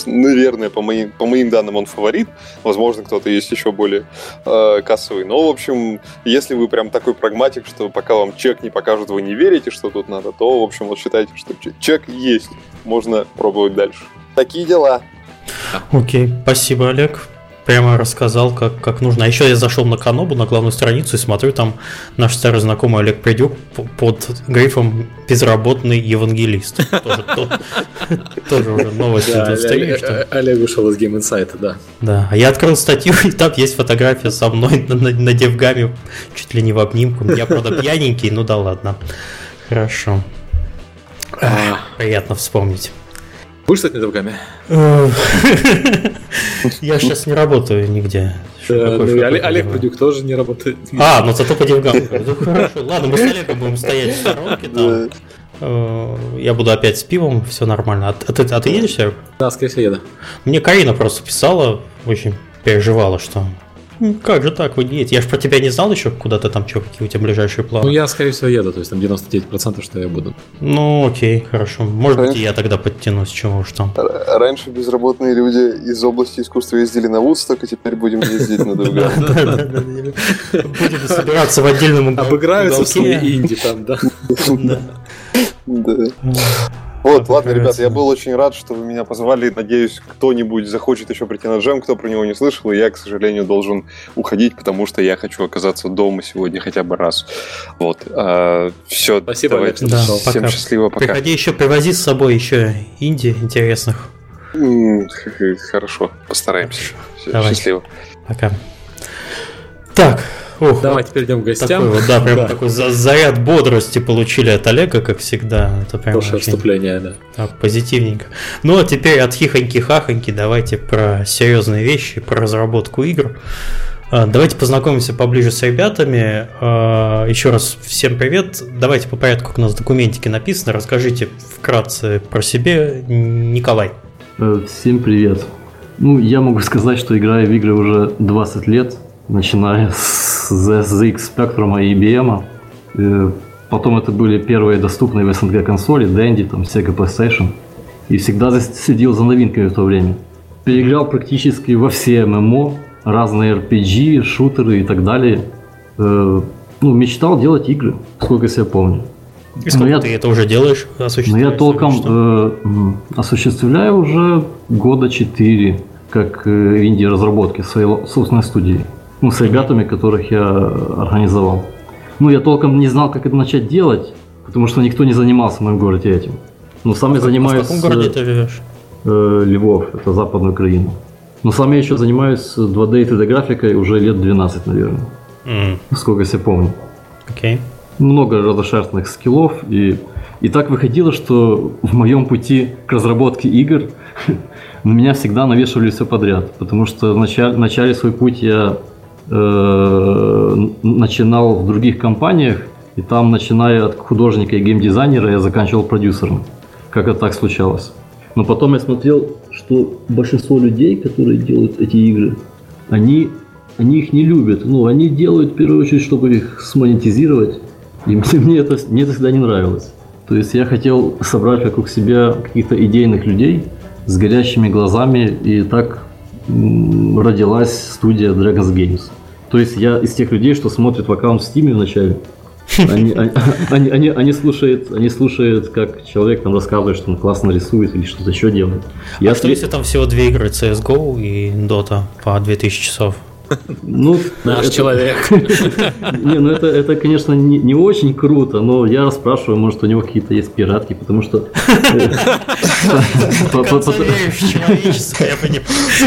наверное, по моим, по моим данным, он фаворит. Возможно, кто-то есть еще более э, кассовый. Но, в общем, если вы прям такой прагматик, что пока вам чек не покажут, вы не верите, что тут надо, то, в общем, вот считайте, что чек есть. Можно пробовать дальше. Такие дела. Окей, спасибо, Олег прямо рассказал, как, как нужно. А еще я зашел на Канобу, на главную страницу, и смотрю, там наш старый знакомый Олег Придюк под грифом «Безработный евангелист». <laughs> Тоже уже новость Олег ушел из Game Insight, да. Да, а я открыл статью, и там есть фотография со мной на девгаме, чуть ли не в обнимку. Я, правда, пьяненький, ну да ладно. Хорошо. А. Приятно вспомнить. Будешь стать недовгами? <laughs> Я сейчас не работаю нигде. Ну Олег Продюк тоже не работает. А, ну зато по деньгам. Хорошо. Ладно, мы с Олегом будем стоять в сторонке там. Э, я буду опять с пивом, все нормально. А, а, ты, а ты едешь, Серег? Да, скорее всего, еду. Мне Карина просто писала, очень переживала, что как же так, вы не едете? Я же про тебя не знал еще, куда ты там, что, какие у тебя ближайшие планы. Ну, я, скорее всего, еду, то есть там 99% что я буду. Ну, окей, хорошо. Может Раньше... быть, я тогда подтянусь, чего уж там. Раньше безработные люди из области искусства ездили на Вудсток, а теперь будем ездить на другое. <laughs> Будем собираться в отдельном Обыграются в инди там, да? Да. Вот, ладно, ребят, я был очень рад, что вы меня позвали. Надеюсь, кто-нибудь захочет еще прийти на джем, кто про него не слышал. И я, к сожалению, должен уходить, потому что я хочу оказаться дома сегодня хотя бы раз. Вот. А, все, Спасибо, давайте. Да, Всем пока. счастливо, пока. Приходи еще, привози с собой еще инди интересных. Хорошо, постараемся. Все, Давай. Счастливо. Пока. Так, Ух, Давайте перейдем к гостям. Такой вот, да, прям да. такой заряд бодрости получили от Олега, как всегда. Это прям Хорошее вступление, да. Так, позитивненько. Ну, а теперь от хихоньки-хахоньки давайте про серьезные вещи, про разработку игр. А, давайте познакомимся поближе с ребятами. А, еще раз всем привет. Давайте по порядку, как у нас документики написаны. Расскажите вкратце про себя. Николай. Э, всем привет. Ну, я могу сказать, что играю в игры уже 20 лет, начиная с ZX Spectrum и IBM. Э, потом это были первые доступные в СНГ консоли, Dendy, там, Sega PlayStation. И всегда следил за новинками в то время. Переиграл практически во все ММО, разные RPG, шутеры и так далее. Э, ну, мечтал делать игры, сколько себя помню. И сколько но ты я, это уже делаешь? Но я толком э, осуществляю уже года четыре, как э, инди-разработки своей собственной студии. Ну, с ребятами, которых я организовал. Ну, я толком не знал, как это начать делать, потому что никто не занимался в моем городе этим. Но сам я занимаюсь... А в каком городе ты живешь? Э, Львов, это западная Украина. Но сам я еще занимаюсь 2D и 3D графикой уже лет 12, наверное. Mm. Сколько я себя помню. Окей. Okay. Много разошерстных скиллов. И, и так выходило, что в моем пути к разработке игр <laughs> на меня всегда навешивали все подряд. Потому что в начале, начале свой путь я э, начинал в других компаниях. И там, начиная от художника и геймдизайнера, я заканчивал продюсером. Как это так случалось. Но потом я смотрел, что большинство людей, которые делают эти игры, они, они их не любят. Ну, они делают в первую очередь, чтобы их смонетизировать. И <laughs> мне это, мне это всегда не нравилось. То есть я хотел собрать вокруг себя каких-то идейных людей с горящими глазами, и так родилась студия Dragons Games. То есть я из тех людей, что смотрят в аккаунт в Steam вначале, они, <laughs> они, они, они, слушают, они слушают, как человек там рассказывает, что он классно рисует или что-то еще делает. Я а что если там всего две игры, CSGO и Dota по 2000 часов? Ну, Наш это... человек. <laughs> Не, ну это, это конечно, не, не очень круто, но я расспрашиваю, может, у него какие-то есть пиратки, потому что... <laughs>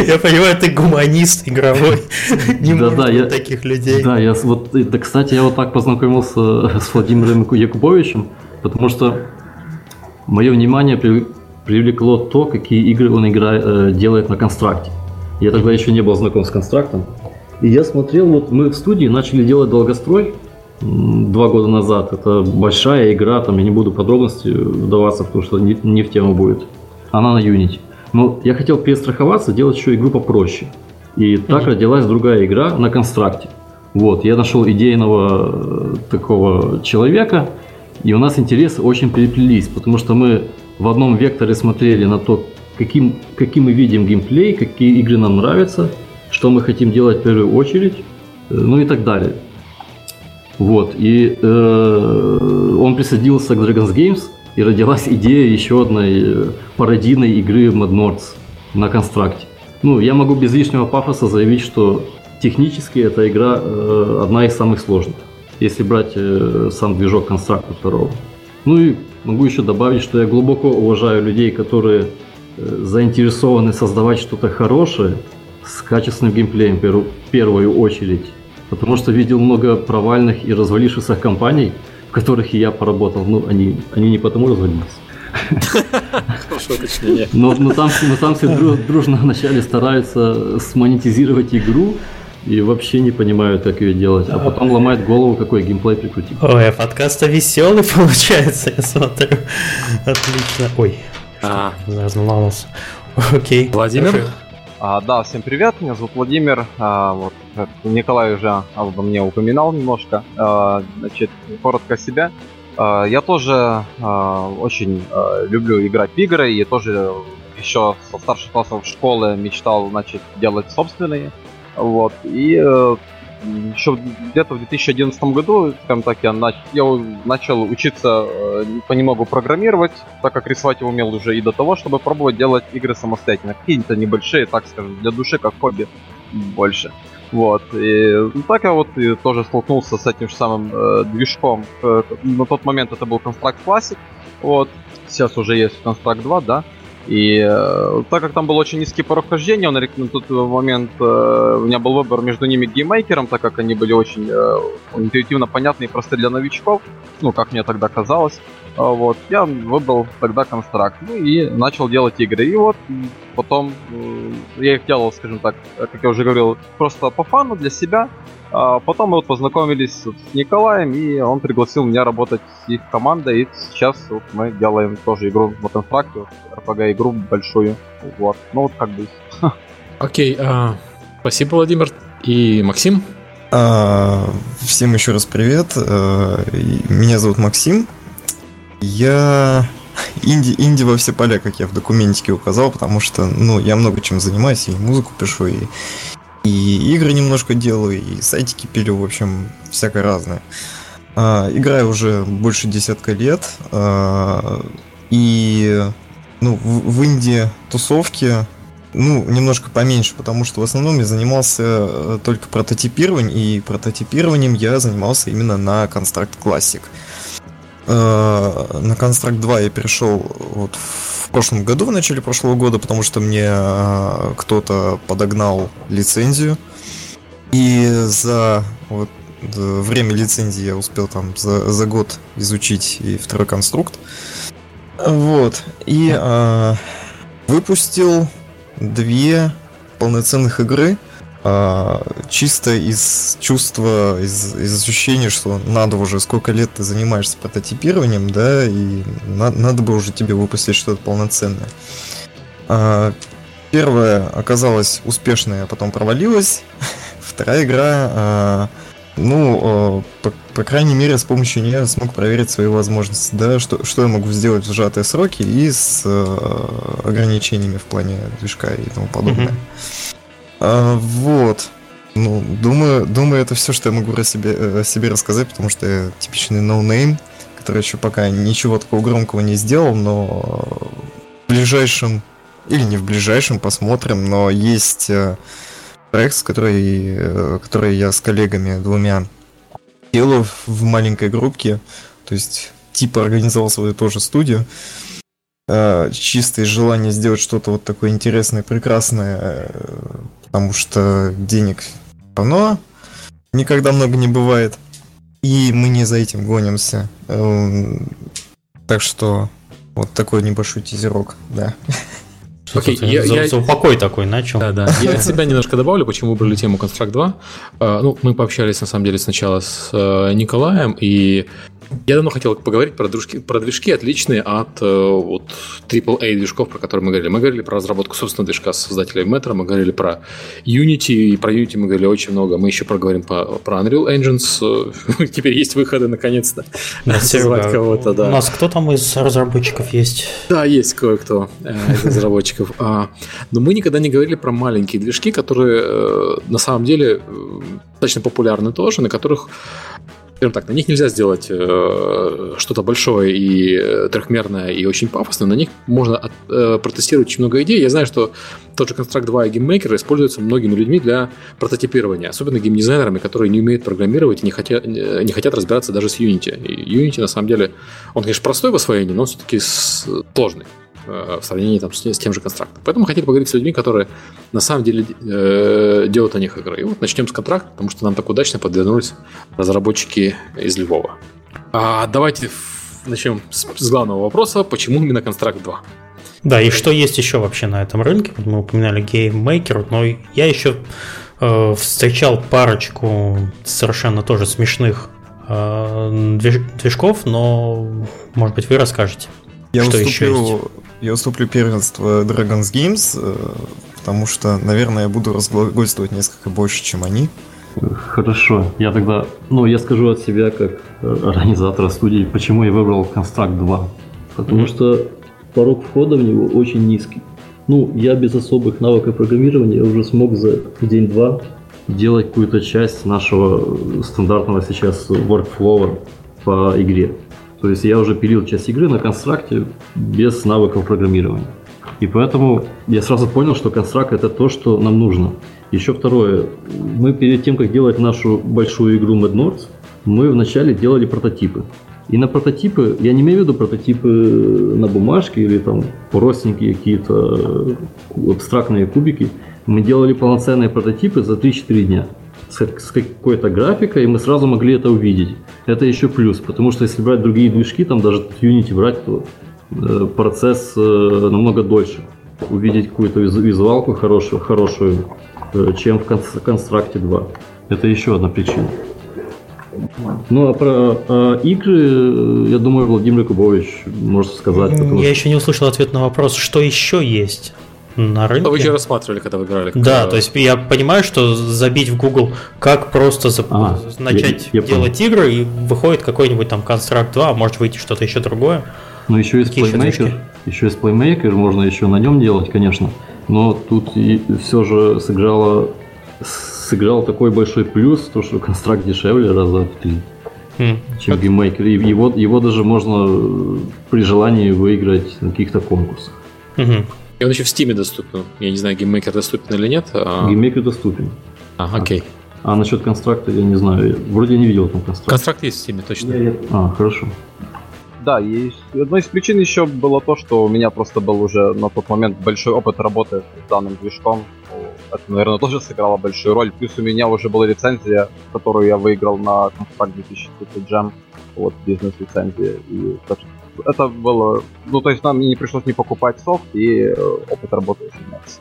Я понимаю, ты гуманист игровой. <laughs> Не может таких людей. Да, я вот, кстати, я вот так познакомился с Владимиром Якубовичем, потому что мое внимание привлекло то, какие игры он играет, э, делает на констракте. Я тогда еще не был знаком с констрактом. И я смотрел, вот мы в студии начали делать долгострой два года назад. Это большая игра, там я не буду подробности вдаваться, потому что не, не в тему будет. Она на Unity. Но я хотел перестраховаться, делать еще игру попроще. И так mm-hmm. родилась другая игра на констракте. Вот, я нашел идейного э, такого человека, и у нас интересы очень переплелись, потому что мы в одном векторе смотрели на то, каким, каким мы видим геймплей, какие игры нам нравятся – что мы хотим делать в первую очередь, э, ну и так далее. Вот, и э, он присоединился к Dragons Games, и родилась <laughs> идея еще одной э, пародийной игры Mad Nords на констракте. Ну, я могу без лишнего пафоса заявить, что технически эта игра э, одна из самых сложных, если брать э, сам движок констракта второго. Ну и могу еще добавить, что я глубоко уважаю людей, которые э, заинтересованы создавать что-то хорошее, с качественным геймплеем в первую очередь. Потому что видел много провальных и развалившихся компаний, в которых и я поработал. Ну, они, они не потому развалились. <laughs> Но, но, там, но там все дружно <laughs> вначале стараются смонетизировать игру, и вообще не понимают, как ее делать. А потом ломают голову, какой геймплей прикрутить. Ой, а подкаст веселый <laughs> получается, я смотрю. Отлично. Ой, а. разломался. Окей. Владимир? А, да, всем привет, меня зовут Владимир. А, вот, Николай уже обо мне упоминал немножко. А, значит, коротко о себе. А, я тоже а, очень а, люблю играть в игры и тоже еще со старших классов школы мечтал начать делать собственные. Вот. И э, еще где-то в 2011 году, скажем так, я, нач... я начал учиться э, понемногу программировать, так как рисовать я умел уже и до того, чтобы пробовать делать игры самостоятельно. Какие-то небольшие, так скажем, для души, как хобби больше. Вот. И ну, так я вот и тоже столкнулся с этим же самым э, движком. Э, на тот момент это был Construct Classic. Вот. Сейчас уже есть Construct 2, да. И э, так как там был очень низкий порог вхождения, он на тот момент э, у меня был выбор между ним и GameMaker ом, так как они были очень э, интуитивно понятны и просты для новичков, ну, как мне тогда казалось. Э, вот, я выбрал тогда Construct, ну и начал делать игры. И вот потом э, я их делал, скажем так, как я уже говорил, просто по фану для себя. А потом мы вот познакомились с Николаем, и он пригласил меня работать с их командой, и сейчас вот мы делаем тоже игру в Констракте, RPG игру большую. Вот. Ну вот как бы. <laughs> Окей, а, спасибо, Владимир. И Максим? А, всем еще раз привет. А, меня зовут Максим. Я инди, инди во все поля, как я в документике указал, потому что, ну, я много чем занимаюсь, и музыку пишу, и, и игры немножко делаю, и сайтики пилю, в общем, всякое разное. А, играю уже больше десятка лет, а, и ну, в, в инди тусовке ну, немножко поменьше, потому что в основном я занимался э, только прототипированием, и прототипированием я занимался именно на Construct Classic. На Construct 2 я перешел вот в прошлом году, в начале прошлого года, потому что мне э, кто-то подогнал лицензию. И за вот, время лицензии я успел там за, за год изучить и второй конструкт. Вот. И э, выпустил две полноценных игры. Э, чисто из чувства, из, из ощущения, что надо уже сколько лет ты занимаешься прототипированием, да, и на, надо бы уже тебе выпустить что-то полноценное. Э, первая оказалась успешной, а потом провалилась. <laughs> Вторая игра э, ну, э, по, по крайней мере, с помощью нее смог проверить свои возможности, да, что, что я могу сделать в сжатые сроки и с э, ограничениями в плане движка и тому подобное. Mm-hmm. А, вот. Ну, думаю, думаю, это все, что я могу о себе, о себе рассказать, потому что я типичный ноунейм, который еще пока ничего такого громкого не сделал, но в ближайшем, или не в ближайшем, посмотрим, но есть э, проект, который, э, который я с коллегами двумя делаю в маленькой группке. То есть типа организовал свою тоже студию. Э, чисто из желания сделать что-то вот такое интересное, прекрасное, э, потому что денег равно никогда много не бывает. И мы не за этим гонимся. Эм, так что вот такой небольшой тизерок, да. Окей, я, за, я... за упокой такой начал. Да, да. <laughs> Я от себя немножко добавлю, почему выбрали тему Construct 2. Uh, ну, мы пообщались, на самом деле, сначала с uh, Николаем, и я давно хотел поговорить про движки, про движки отличные от э, вот, AAA движков, про которые мы говорили. Мы говорили про разработку собственного движка с создателями Metro, мы говорили про Unity, и про Unity мы говорили очень много. Мы еще проговорим по, про Unreal Engines. <laughs> Теперь есть выходы, наконец-то. Называть кого-то, да. У нас кто там из разработчиков есть? Да, есть кое-кто э, из разработчиков. А, но мы никогда не говорили про маленькие движки, которые э, на самом деле достаточно популярны тоже, на которых скажем так, на них нельзя сделать э, что-то большое и э, трехмерное и очень пафосное. На них можно от, э, протестировать очень много идей. Я знаю, что тот же Construct 2 и GameMaker используются многими людьми для прототипирования, особенно геймдизайнерами, которые не умеют программировать и не хотят, не хотят разбираться даже с Unity. И Unity, на самом деле, он, конечно, простой в освоении, но все-таки сложный. Э, в сравнении там, с, с тем же контрактом. Поэтому хотели поговорить с людьми, которые на самом деле э, делают о них игры. И вот начнем с контракта, потому что нам так удачно подвернулись разработчики из Львова. А давайте начнем с, с главного вопроса, почему именно Контракт 2? Да, и что есть еще вообще на этом рынке? Вот мы упоминали Game Maker, но я еще э, встречал парочку совершенно тоже смешных э, движков, но, может быть, вы расскажете. Я что еще есть? Я уступлю первенство Dragons Games, э, потому что, наверное, я буду разглагольствовать несколько больше, чем они. Хорошо, я тогда, ну, я скажу от себя, как организатора студии, почему я выбрал Construct 2. Потому mm-hmm. что порог входа в него очень низкий. Ну, я без особых навыков программирования уже смог за день-два делать какую-то часть нашего стандартного сейчас workflow по игре. То есть я уже пилил часть игры на констракте без навыков программирования. И поэтому я сразу понял, что констракт это то, что нам нужно. Еще второе. Мы перед тем, как делать нашу большую игру Mad North, мы вначале делали прототипы. И на прототипы, я не имею в виду прототипы на бумажке или там простенькие какие-то абстрактные кубики. Мы делали полноценные прототипы за 3-4 дня с какой-то графикой, и мы сразу могли это увидеть. Это еще плюс, потому что если брать другие движки, там даже Unity брать, то э, процесс э, намного дольше. Увидеть какую-то визуалку хорошую, хорошую э, чем в Констракте 2. Это еще одна причина. Ну, а про а, игры, я думаю, Владимир Кубович может сказать. Я что... еще не услышал ответ на вопрос, что еще есть на рынке. Что вы еще рассматривали, когда выбирали? Да, то есть я понимаю, что забить в Google, как просто зап... а, начать я, я делать понял. игры, и выходит какой-нибудь там Construct 2, а может выйти что-то еще другое. Ну, еще есть Playmaker, еще есть Playmaker, можно еще на нем делать, конечно. Но тут и все же сыграло сыграл такой большой плюс, то что констракт дешевле раза в три, mm. чем GameMaker. И его, его даже можно при желании выиграть на каких-то конкурсах. Mm-hmm. И он еще в Steam е доступен. Я не знаю, GameMaker доступен или нет. А... GameMaker доступен. А, окей. А, а насчет Construct а я не знаю. Вроде не видел там Construct. Construct есть в Steam е, точно. Я, я... А, хорошо. Да, и одной из причин еще было то, что у меня просто был уже на тот момент большой опыт работы с данным движком это, наверное, <laughs> тоже сыграло большую роль. Плюс у меня уже была лицензия, которую я выиграл на Compact 2030 Jam, вот, бизнес-лицензия. И так, это было... Ну, то есть нам не пришлось не покупать софт, и э, опыт работы очень нравится.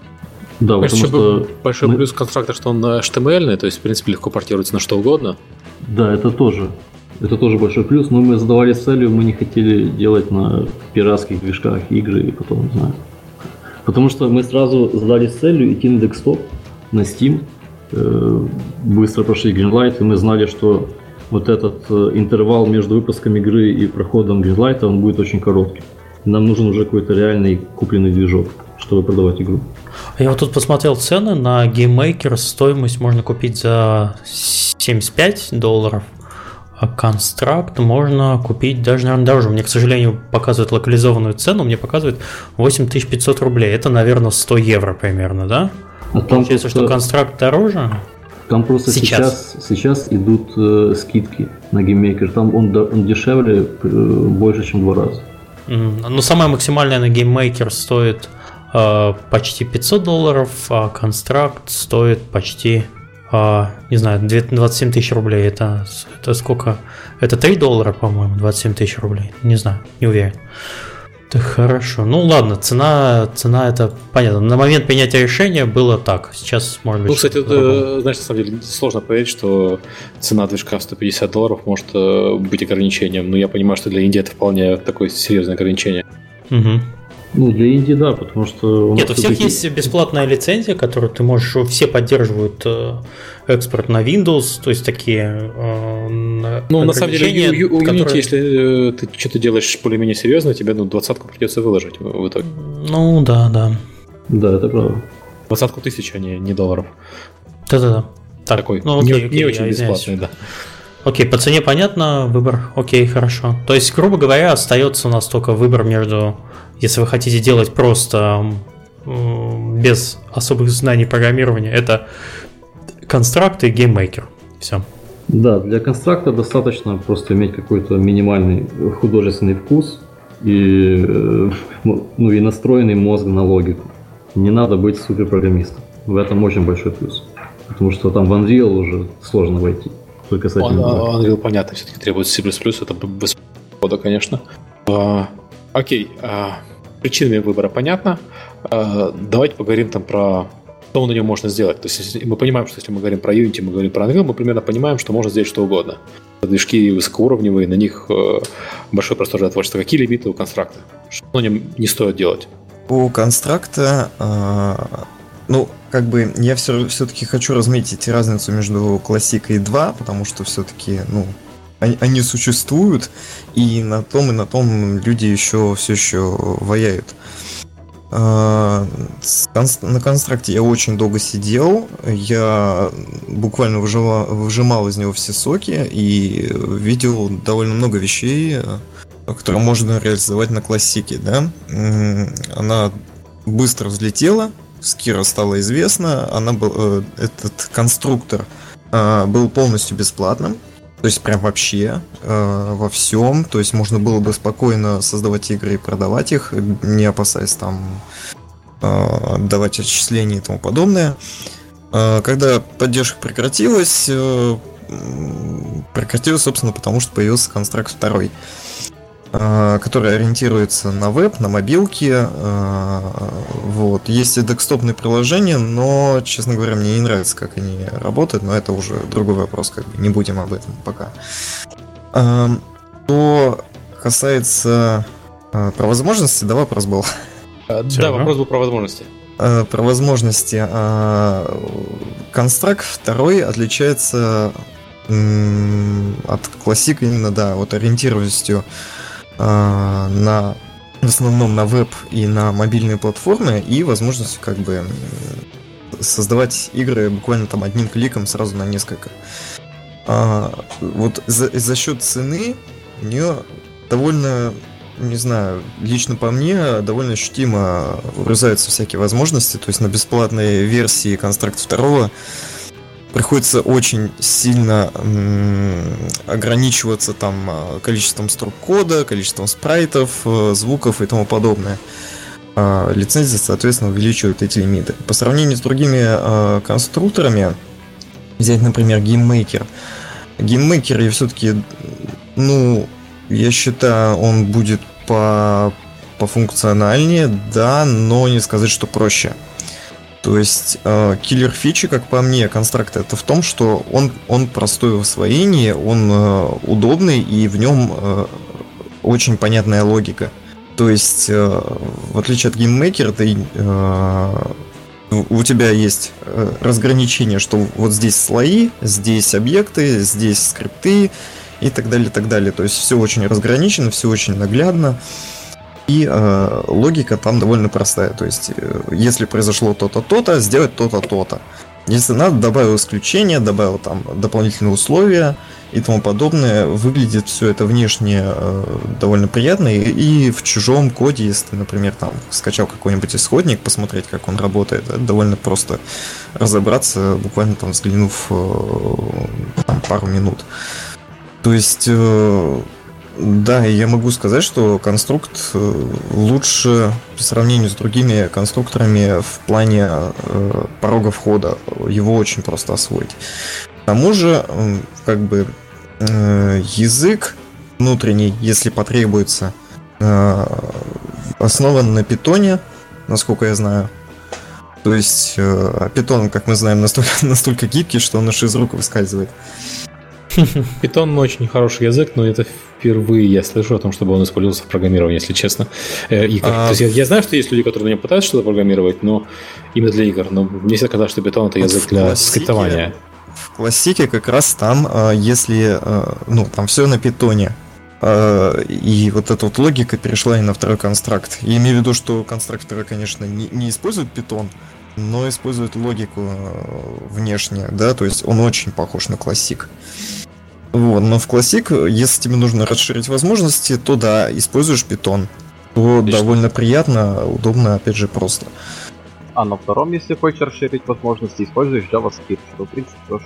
Да, Кажется, потому что большой мы... плюс констрактор, что он HTML, то есть, в принципе, легко портируется на что угодно. Да, это тоже. Это тоже большой плюс, но мы задавали целью, мы не хотели делать на пиратских движках игры и потом, не знаю, Потому что мы сразу задали целью идти на декстоп, на Steam, э, быстро прошли Greenlight, и мы знали, что вот этот э, интервал между выпуском игры и проходом Greenlight, он будет очень короткий. Нам нужен уже какой-то реальный купленный движок, чтобы продавать игру. Я вот тут посмотрел цены на GameMaker, стоимость можно купить за 75 долларов, а констракт можно купить даже, наверное, дороже. Мне, к сожалению, показывает локализованную цену, мне показывает 8500 рублей. Это, наверное, 100 евро примерно, да? А там Получается, что Construct дороже? Там просто сейчас, сейчас, сейчас идут э, скидки на GameMaker. Там он, он дешевле э, больше, чем в два раза. Mm, ну, самая максимальная на GameMaker стоит э, почти 500 долларов, а Construct стоит почти а, не знаю, 27 тысяч рублей, это, это сколько? Это 3 доллара, по-моему, 27 тысяч рублей. Не знаю, не уверен. Это хорошо. Ну ладно, цена, цена это понятно. На момент принятия решения было так. Сейчас может быть. Ну, кстати, это, знаешь, на самом деле сложно поверить, что цена движка 150 долларов может э, быть ограничением. Но я понимаю, что для Индии это вполне такое серьезное ограничение. Угу. Ну, для Индии, да, потому что... У Нет, у всех есть бесплатная лицензия, которую ты можешь... Все поддерживают э, экспорт на Windows, то есть такие э, Ну, на самом деле, у, у, у которые... Unity, если э, ты что-то делаешь более-менее серьезно, тебе ну, двадцатку придется выложить в, итоге. Ну, да, да. Да, это правда. Двадцатку тысяч, а не, не долларов. Да-да-да. Так, Такой ну, окей, не, окей, не очень бесплатный, да. Окей, по цене понятно, выбор, окей, хорошо. То есть, грубо говоря, остается у нас только выбор между если вы хотите делать просто без особых знаний программирования, это Construct и GameMaker. Все. Да, для Construct а достаточно просто иметь какой-то минимальный художественный вкус и, э, ну, и настроенный мозг на логику. Не надо быть суперпрограммистом. В этом очень большой плюс. Потому что там в Unreal уже сложно войти. Только с этим. Unreal, понятно, все-таки требует C++, это высоко, конечно. А, окей, а, причинами выбора понятно. А, давайте поговорим там про что на нем можно сделать. То есть мы понимаем, что если мы говорим про Unity, мы говорим про Unreal, мы примерно понимаем, что можно сделать что угодно. Движки высокоуровневые, на них э, большой простор для творчества. Какие лимиты у констракта? Что на нем не стоит делать? У констракта, э, ну, как бы я все, все-таки хочу разметить разницу между классикой 2, потому что все-таки, ну, они, они существуют, и на том и на том люди еще все еще ваяют. А, на констракте я очень долго сидел, я буквально выжила, выжимал из него все соки и видел довольно много вещей, которые можно реализовать на классике. Да? Она быстро взлетела, Скира стала известна, она был, э, этот конструктор а, был полностью бесплатным, То есть прям вообще э, во всем. То есть можно было бы спокойно создавать игры и продавать их, не опасаясь там э, отдавать отчисления и тому подобное. Э, когда поддержка прекратилась, э, прекратилась, собственно, потому что появился констракт второй. Э, который ориентируется на веб, на мобилки. Э, вот. Есть и декстопные приложения, но, честно говоря, мне не нравится, как они работают, но это уже другой вопрос, как бы не будем об этом пока. Что касается э, про возможности, да, вопрос был. Да, вопрос был про возможности. Про возможности. Констракт второй отличается от классика именно, да, вот ориентированностью на в основном на веб и на мобильные платформы и возможность как бы создавать игры буквально там одним кликом сразу на несколько. А, вот за, за счет цены у нее довольно, не знаю, лично по мне, довольно ощутимо урезаются всякие возможности. То есть на бесплатной версии Construct 2 приходится очень сильно ограничиваться там а, количеством строк кода, количеством спрайтов, э, звуков и тому подобное. А, лицензия, соответственно, увеличивает эти лимиты. По сравнению с другими а, конструкторами, взять, например, GameMaker. GameMaker я все-таки, ну, я считаю, он будет по, по функциональнее, да, но не сказать, что проще. То есть э, киллер фичи, как по мне, Construct а это в том, что он, он простой в освоении, он э, удобный и в нем э, очень понятная логика. То есть, э, в отличие от GameMaker а, ты, э, у тебя есть э, разграничение, что вот здесь слои, здесь объекты, здесь скрипты и так далее, и так далее. То есть все очень разграничено, все очень наглядно. И э, логика там довольно простая. То есть, э, если произошло то-то, то-то, сделать то-то, то-то. Если надо, добавил исключение, добавил там дополнительные условия и тому подобное. Выглядит все это внешне э, довольно приятно. И, и в чужом коде, если ты, например, там скачал какой-нибудь исходник, посмотреть, как он работает, это довольно просто разобраться, буквально там взглянув э, там, пару минут. То есть э, да, я могу сказать, что конструкт э, лучше по сравнению с другими конструкторами в плане э, порога входа. Его очень просто освоить. К тому же, как бы э, язык внутренний, если потребуется, э, основан на питоне, насколько я знаю. То есть э, питон, как мы знаем, настолько, <laughs> настолько гибкий, что он аж из рук выскальзывает. <laughs> Питон очень хороший язык, но это впервые я слышу о том, чтобы он использовался в программировании, если честно. Э, игр. А... То есть я, я знаю, что есть люди, которые на нем пытаются что-то программировать, но именно для игр. Но мне всегда казалось, что Python это язык для классике, скриптования. В классике как раз там, а, если, а, ну, там все на питоне, и вот эта вот логика перешла и на второй констракт. Я имею в виду, что конструкторы, конечно, не, не используют питон, но используют логику внешне, да, то есть он очень похож на классик. Вот, но в Classic, если тебе нужно расширить возможности, то да, используешь питон. То Отлично. довольно приятно, удобно, опять же, просто. А на втором, если хочешь расширить возможности, используешь JavaScript, что в принципе тоже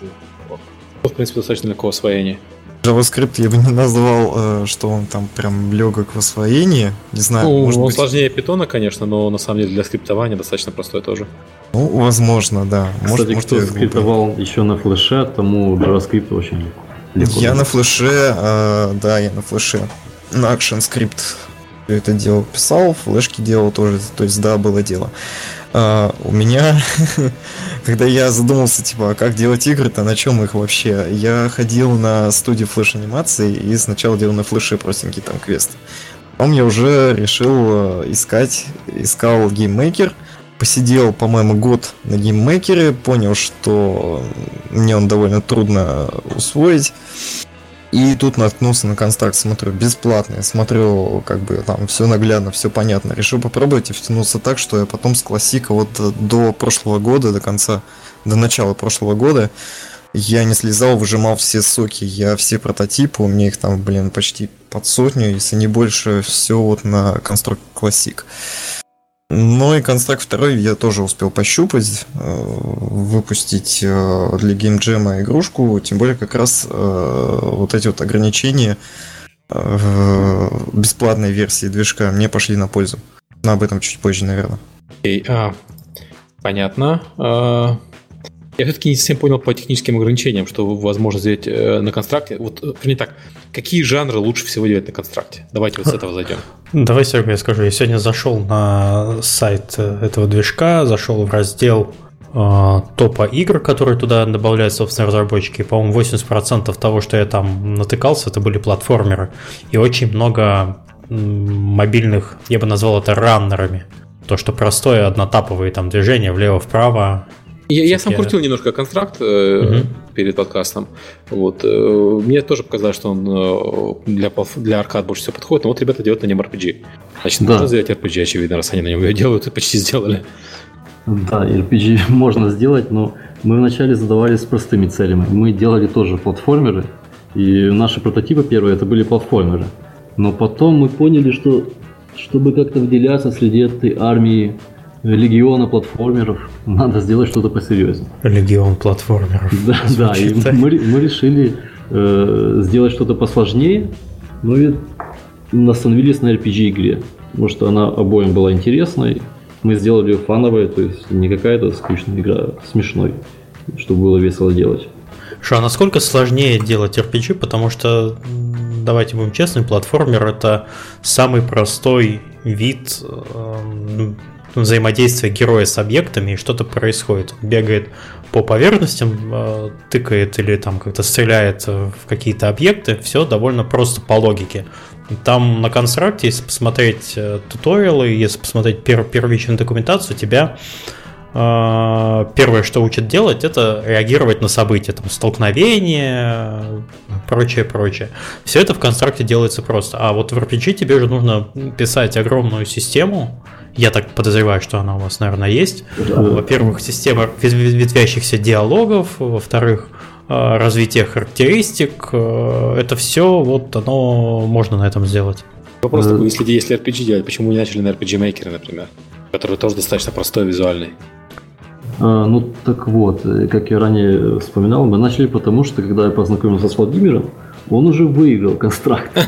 В принципе, достаточно легко освоение. JavaScript я бы не назвал, э, что он там прям легок в освоении. Не знаю, ну, может он быть... сложнее питона, конечно, но на самом деле для скриптования достаточно простой тоже. Ну, возможно, да. Кстати, может, кто может, скриптовал еще на флеше, тому JavaScript очень легко. Легко я на флеше, э, да, я на флеше на ActionScript это дело писал, флешки делал тоже, то есть да, было дело. А, у меня, <laughs> когда я задумался, типа, а как делать игры-то, на чем их вообще, я ходил на студию флеш-анимации и сначала делал на флеше простенький там квест. Потом я уже решил э, искать, искал GameMaker, посидел, по-моему, год на GameMaker е, понял, что мне он довольно трудно усвоить. И тут наткнулся на Construct, смотрю, бесплатный, смотрю, как бы там все наглядно, все понятно. Решил попробовать и втянулся так, что я потом с Classic а вот до прошлого года, до конца, до начала прошлого года, я не слезал, выжимал все соки, я все прототипы, у меня их там, блин, почти под сотню, если не больше, все вот на конструкт классик. Ну и констракт второй я тоже успел пощупать, э, выпустить э, для геймджема игрушку, тем более как раз э, вот эти вот ограничения бесплатной версии движка мне пошли на пользу. Но об этом чуть позже, наверное. Okay, а, понятно. А, я все-таки не совсем понял по техническим ограничениям, что возможно сделать э, на констракте. Вот, э, не так, какие жанры лучше всего делать на констракте? Давайте вот с этого зайдем. Давай, Сергей, я скажу. Я сегодня зашел на сайт э, этого движка, зашел в раздел топа игр, которые туда добавляют, собственно, разработчики. По-моему, 80% того, что я там натыкался, это были платформеры. И очень много мобильных, я бы назвал это раннерами. То, что простое однотаповые там движения влево-вправо, я, я сам крутил немножко контракт э, угу. перед подкастом. Вот. Э, мне тоже показалось, что он э, для, для аркад больше всего подходит, но вот ребята делают на нем RPG. Значит, да. можно сделать RPG, очевидно, раз они на нем ее делают и почти сделали. Да, RPG <laughs> можно сделать, но мы вначале задавались простыми целями. Мы делали тоже платформеры, и наши прототипы первые это были платформеры. Но потом мы поняли, что чтобы как-то выделяться среди этой армии легиона платформеров, надо сделать что-то посерьезнее. Легион платформеров. Да, <laughs> да, и мы, мы решили э, сделать что-то посложнее, ну и остановились на RPG-игре, потому что она обоим была интересной. Мы сделали ее фановой, то есть не какая-то скучная игра, а смешной, чтобы было весело делать. Что, а насколько сложнее делать RPG, потому что, давайте будем честны, платформер это самый простой вид э, взаимодействия героя с объектами, и что-то происходит. Он бегает по поверхностям, э, тыкает или там как-то стреляет в какие-то объекты, все довольно просто по логике. Там на констракте, если посмотреть э, туториалы, если посмотреть пер первичную документацию, тебя э, первое, что учат делать, это реагировать на события, там, столкновения, прочее, прочее. Все это в констракте делается просто. А вот в RPG тебе же нужно писать огромную систему, я так подозреваю, что она у вас, наверное, есть. Во-первых, система ветвящихся диалогов, во-вторых, э, развитие характеристик. Э, это все, вот оно можно на этом сделать. Вопрос такой, если, если RPG делать, почему не начали на RPG Maker, например, который тоже достаточно простой визуальный? А, ну так вот, э, как я ранее вспоминал, мы начали потому, что когда я познакомился с Владимиром, он уже выиграл Construct. <laughs>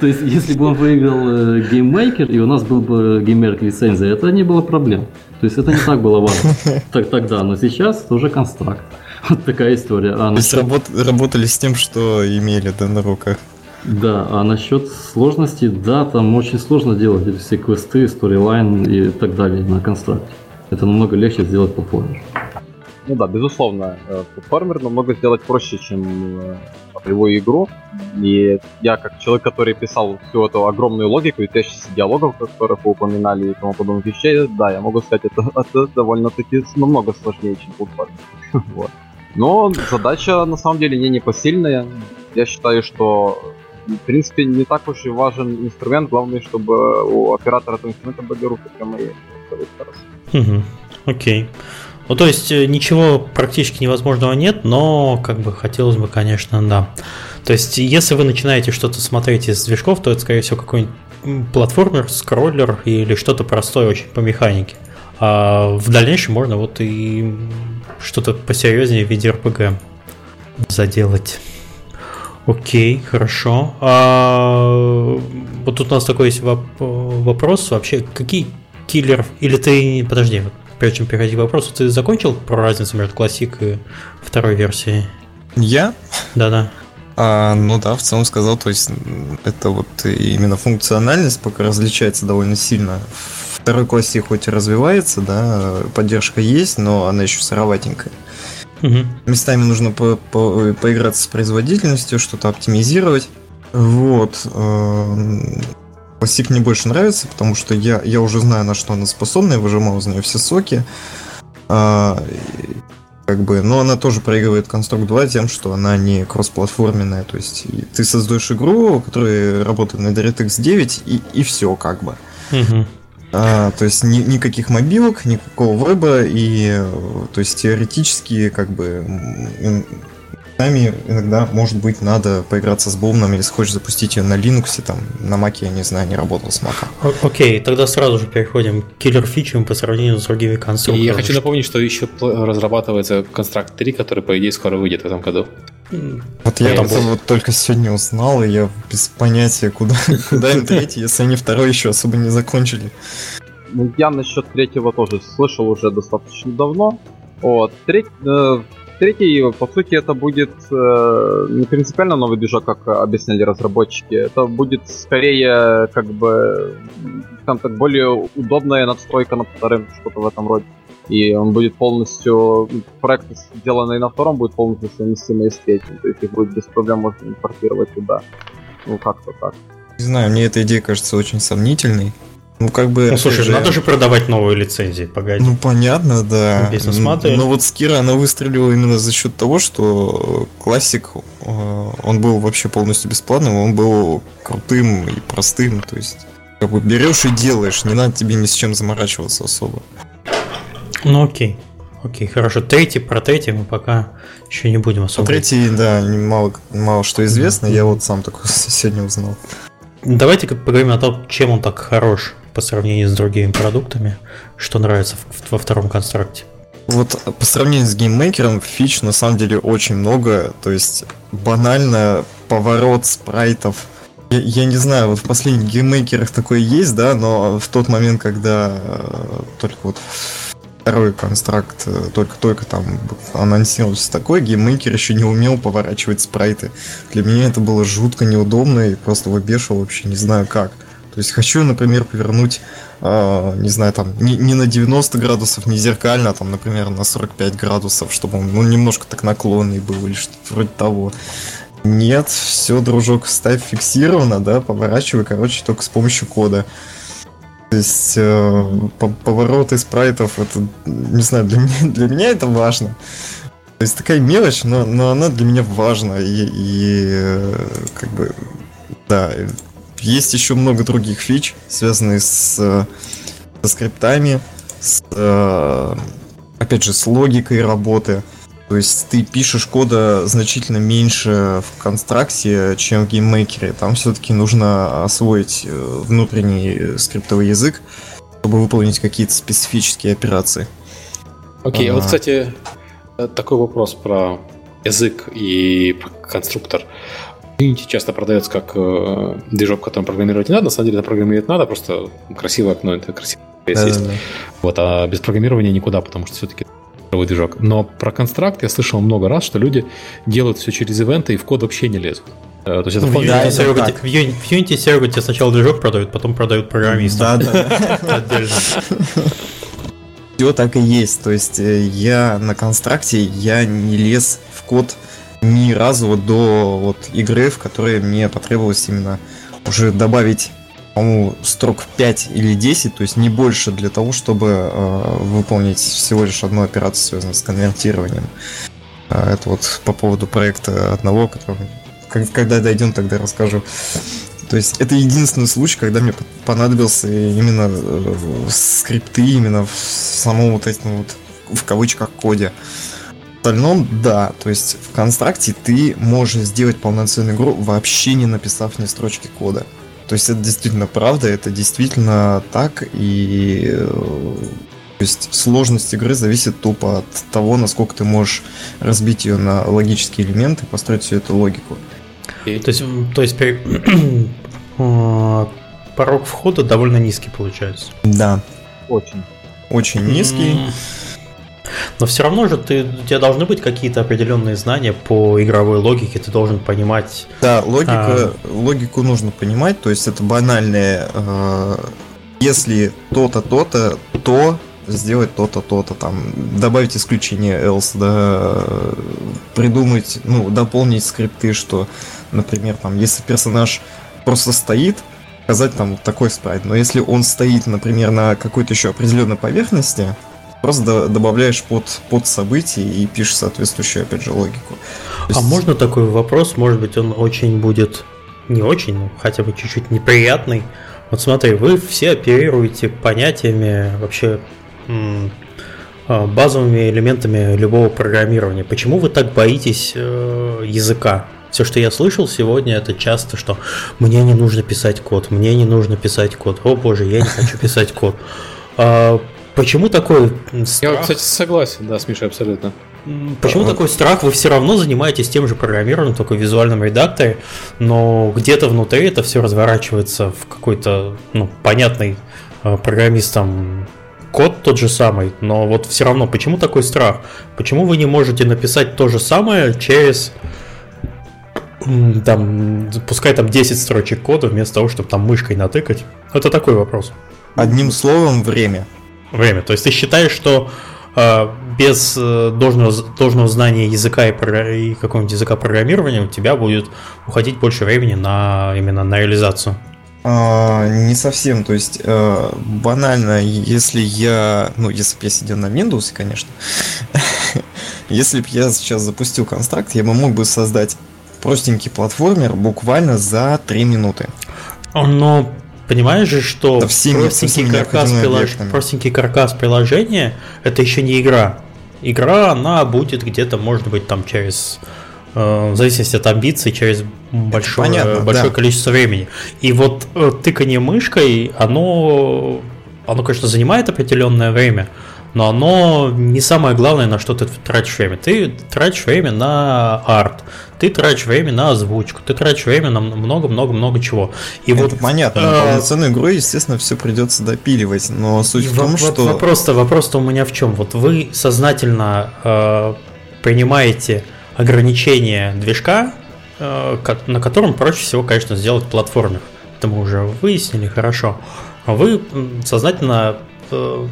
То есть, если бы он выиграл GameMaker, и у нас был бы GameMaker лицензия, это не было проблем. То есть это не так было важно <laughs> так, тогда, но сейчас тоже Construct. Вот такая история. А То есть работали с тем, что имели да, на руках. Да, а насчет сложности, да, там очень сложно делать эти все квесты, сторилайн и так далее на констракте. Это намного легче сделать платформер. Ну да, безусловно, э, платформер намного сделать проще, чем э, ролевую игру. И я, как человек, который писал всю эту огромную логику и тысячи диалогов, которых вы упоминали и тому подобных вещей, да, я могу сказать, это, <laughs> это довольно-таки намного сложнее, чем платформер. <laughs> вот. Но задача на самом деле не непосильная. Я считаю, что в принципе не так уж и важен инструмент, главное, чтобы у оператора этого инструмента были руки прямые. Окей. Okay. Ну, то есть э, ничего практически невозможного нет, но как бы хотелось бы, конечно, да. То есть, если вы начинаете что-то смотреть из движков, то это, скорее всего, какой-нибудь платформер, скроллер или что-то простое очень по механике. А в дальнейшем можно вот и что-то посерьезнее в виде RPG заделать. Окей, хорошо. А, вот тут у нас такой есть вопрос вообще, какие киллер, или ты, подожди, прежде чем перейти к вопросу, ты закончил про разницу между классик и второй версией? Я? Да-да. А, ну да, в целом сказал, то есть это вот именно функциональность пока различается довольно сильно. Второй классе хоть и развивается, да, поддержка есть, но она еще сыроватенькая. Угу. Местами нужно по по поиграться с производительностью, что-то оптимизировать. Вот. Классик мне больше нравится, потому что я, я уже знаю, на что она способна, я выжимал из нее все соки. А, как бы, но она тоже проигрывает Construct 2 тем, что она не кроссплатформенная. То есть ты создаешь игру, которая работает на DirectX 9, и, и все как бы. Угу. А, то есть ни, никаких мобилок, никакого веба, и то есть теоретически как бы Сами иногда, может быть, надо поиграться с бомбом, или если хочешь запустить ее на Linux, там, на Маке, я не знаю, не работал с Маком. Окей, тогда сразу же переходим к киллер-фичам по сравнению с другими конструкторами. И я хочу напомнить, что еще разрабатывается Construct 3, который, по идее, скоро выйдет в этом году. Вот я, я это вот только сегодня узнал, и я без понятия, куда, <laughs> куда им <laughs> третий, если они второй еще особо не закончили. Ну, я насчет третьего тоже слышал уже достаточно давно. Вот. Треть, э, третий, по сути, это будет э, не принципиально новый движок, как объясняли разработчики. Это будет скорее, как бы, там так более удобная надстройка над вторым, что-то в этом роде. И он будет полностью, проект, сделанный на втором, будет полностью совместимый с третьим. То есть их будет без проблем можно импортировать туда. Ну, как-то так. Не знаю, мне эта идея кажется очень сомнительной. Ну, как бы... Ну, слушай, же... надо же продавать новые лицензии, погоди. Ну, понятно, да. Бизнес-модель. Но вот Скира, она выстрелила именно за счет того, что классик, э, он был вообще полностью бесплатным, он был крутым и простым, то есть как бы берешь и делаешь, не надо тебе ни с чем заморачиваться особо. Ну, окей. Окей, хорошо. Третий, про третий мы пока еще не будем особо. Про третий, да, мало, мало что известно, я вот сам только <laughs> сегодня узнал. Давайте поговорим о том, чем он так хорош по сравнению с другими продуктами, что нравится во втором Construct е. Вот по сравнению с GameMaker ом фич на самом деле очень много, то есть банально поворот спрайтов. Я, я не знаю, вот в последних GameMaker ах такое есть, да, но в тот момент, когда э, только вот второй Construct э, только-только там анонсировался такой, GameMaker еще не умел поворачивать спрайты. Для меня это было жутко неудобно и просто выбешивал вообще не знаю как. То есть хочу, например, повернуть, э, не знаю, там, не, не на 90 градусов, не зеркально, а там, например, на 45 градусов, чтобы он, ну, немножко так наклонный был или что-то вроде того. Нет, все, дружок, ставь фиксировано, да, поворачивай, короче, только с помощью кода. То есть э, повороты спрайтов, это, не знаю, для меня, для меня это важно. То есть такая мелочь, но, но она для меня важна. И, и э, как бы, да, есть еще много других фич, связанных с, со скриптами, с, э, опять же, с логикой работы. То есть ты пишешь кода значительно меньше в Construct е, чем в GameMaker е. Там все-таки нужно освоить э, внутренний скриптовый язык, чтобы выполнить какие-то специфические операции. Окей, okay, а вот, кстати, э, такой вопрос про язык и конструктор. Unity часто продается как э, движок, которым программировать не надо. На самом деле это программировать надо, просто красивое окно, это красиво да, есть. Да, да. Вот, а без программирования никуда, потому что все-таки движок. Но про констракт я слышал много раз, что люди делают все через ивенты и в код вообще не лезут. Э, то есть это в, Unity да, Surrogate, в, Unity, в Unity Surrogate сначала движок продают, потом продают программистов. Да, да. <laughs> Все так и есть. То есть э, я на констракте, я не лез в код ни разу вот до вот игры, в которой мне потребовалось именно уже добавить по-моему, строк 5 или 10, то есть не больше для того, чтобы э, выполнить всего лишь одну операцию, связанную с конвертированием. Э, это вот по поводу проекта одного, который, когда дойдем, тогда расскажу. То есть это единственный случай, когда мне понадобился именно э, скрипты, именно в самом вот этим вот в кавычках коде. В остальном, да, то есть в констракте ты можешь сделать полноценную игру, вообще не написав ни строчки кода. То есть это действительно правда, это действительно так, и э, то есть сложность игры зависит тупо от того, насколько ты можешь разбить ее на логические элементы, построить всю эту логику. И... То есть, то есть <clears throat> порог входа довольно низкий получается. Да. Очень. Очень низкий. Но все равно же ты, у тебя должны быть какие-то определенные знания по игровой логике, ты должен понимать. Да, логика, а... логику нужно понимать, то есть это банальное. Э, если то-то, то-то, то сделать то-то, то-то, там, добавить исключение else, да, придумать, ну, дополнить скрипты, что, например, там, если персонаж просто стоит, сказать там вот такой спрайт, но если он стоит, например, на какой-то еще определенной поверхности, Просто добавляешь под, под события и пишешь соответствующую, опять же, логику. А есть... А можно такой вопрос? Может быть, он очень будет не очень, но хотя бы чуть-чуть неприятный. Вот смотри, вы все оперируете понятиями вообще э, базовыми элементами любого программирования. Почему вы так боитесь э, языка? Все, что я слышал сегодня, это часто, что мне не нужно писать код, мне не нужно писать код. О боже, я не хочу писать код. А, почему такой страх? Я, кстати, согласен, да, с Мишей абсолютно. Почему такой страх? Вы все равно занимаетесь тем же программированием, только в визуальном редакторе, но где-то внутри это все разворачивается в какой-то ну, понятный э, программистам код тот же самый, но вот все равно, почему такой страх? Почему вы не можете написать то же самое через там, пускай там 10 строчек кода, вместо того, чтобы там мышкой натыкать? Это такой вопрос. Одним словом, время. Время. То есть ты считаешь, что э, без э, должного, должного знания языка и, и какого-нибудь языка программирования у тебя будет уходить больше времени на именно на реализацию? А, не совсем, то есть э, банально, если я, ну, если бы я сидел на Windows, конечно, <laughs> если бы я сейчас запустил констракт, я бы мог бы создать простенький платформер буквально за 3 минуты. Но понимаешь же, что да всеми, простенький, каркас прилож... простенький каркас приложения это еще не игра. Игра, она будет где-то, может быть, там через э, в зависимости от амбиций, через большое, Понятно, большое да. количество времени. И вот э, тыкание мышкой, оно, оно, конечно, занимает определенное время, но оно не самое главное, на что ты тратишь время. Ты тратишь время на арт, ты тратишь время на озвучку, ты тратишь время на много-много-много чего. И Это вот, понятно, на полноценную игру, естественно, все придется допиливать, но суть в том, что... Вопрос-то, вопрос-то у меня в чем? Вот вы сознательно э, принимаете ограничения движка, э, на котором проще всего, конечно, сделать платформер. Это мы уже выяснили, хорошо. А вы сознательно э, э,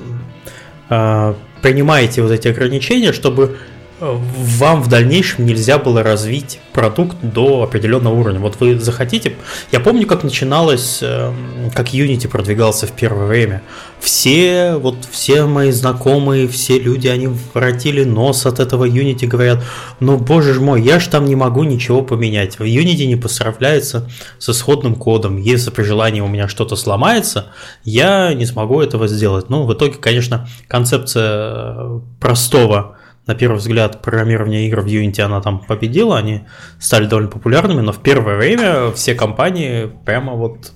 принимаете вот эти ограничения, чтобы вам в дальнейшем нельзя было развить продукт до определенного уровня. Вот вы захотите... Я помню, как начиналось, эм, как Unity продвигался в первое время. Все, вот все мои знакомые, все люди, они воротили нос от этого Unity, говорят, ну, боже ж мой, я ж там не могу ничего поменять. Unity не посравляется с исходным кодом. Если при желании у меня что-то сломается, я не смогу этого сделать. Ну, в итоге, конечно, концепция э, простого на первый взгляд, программирование игр в Unity, она там победила, они стали довольно популярными, но в первое время все компании прямо вот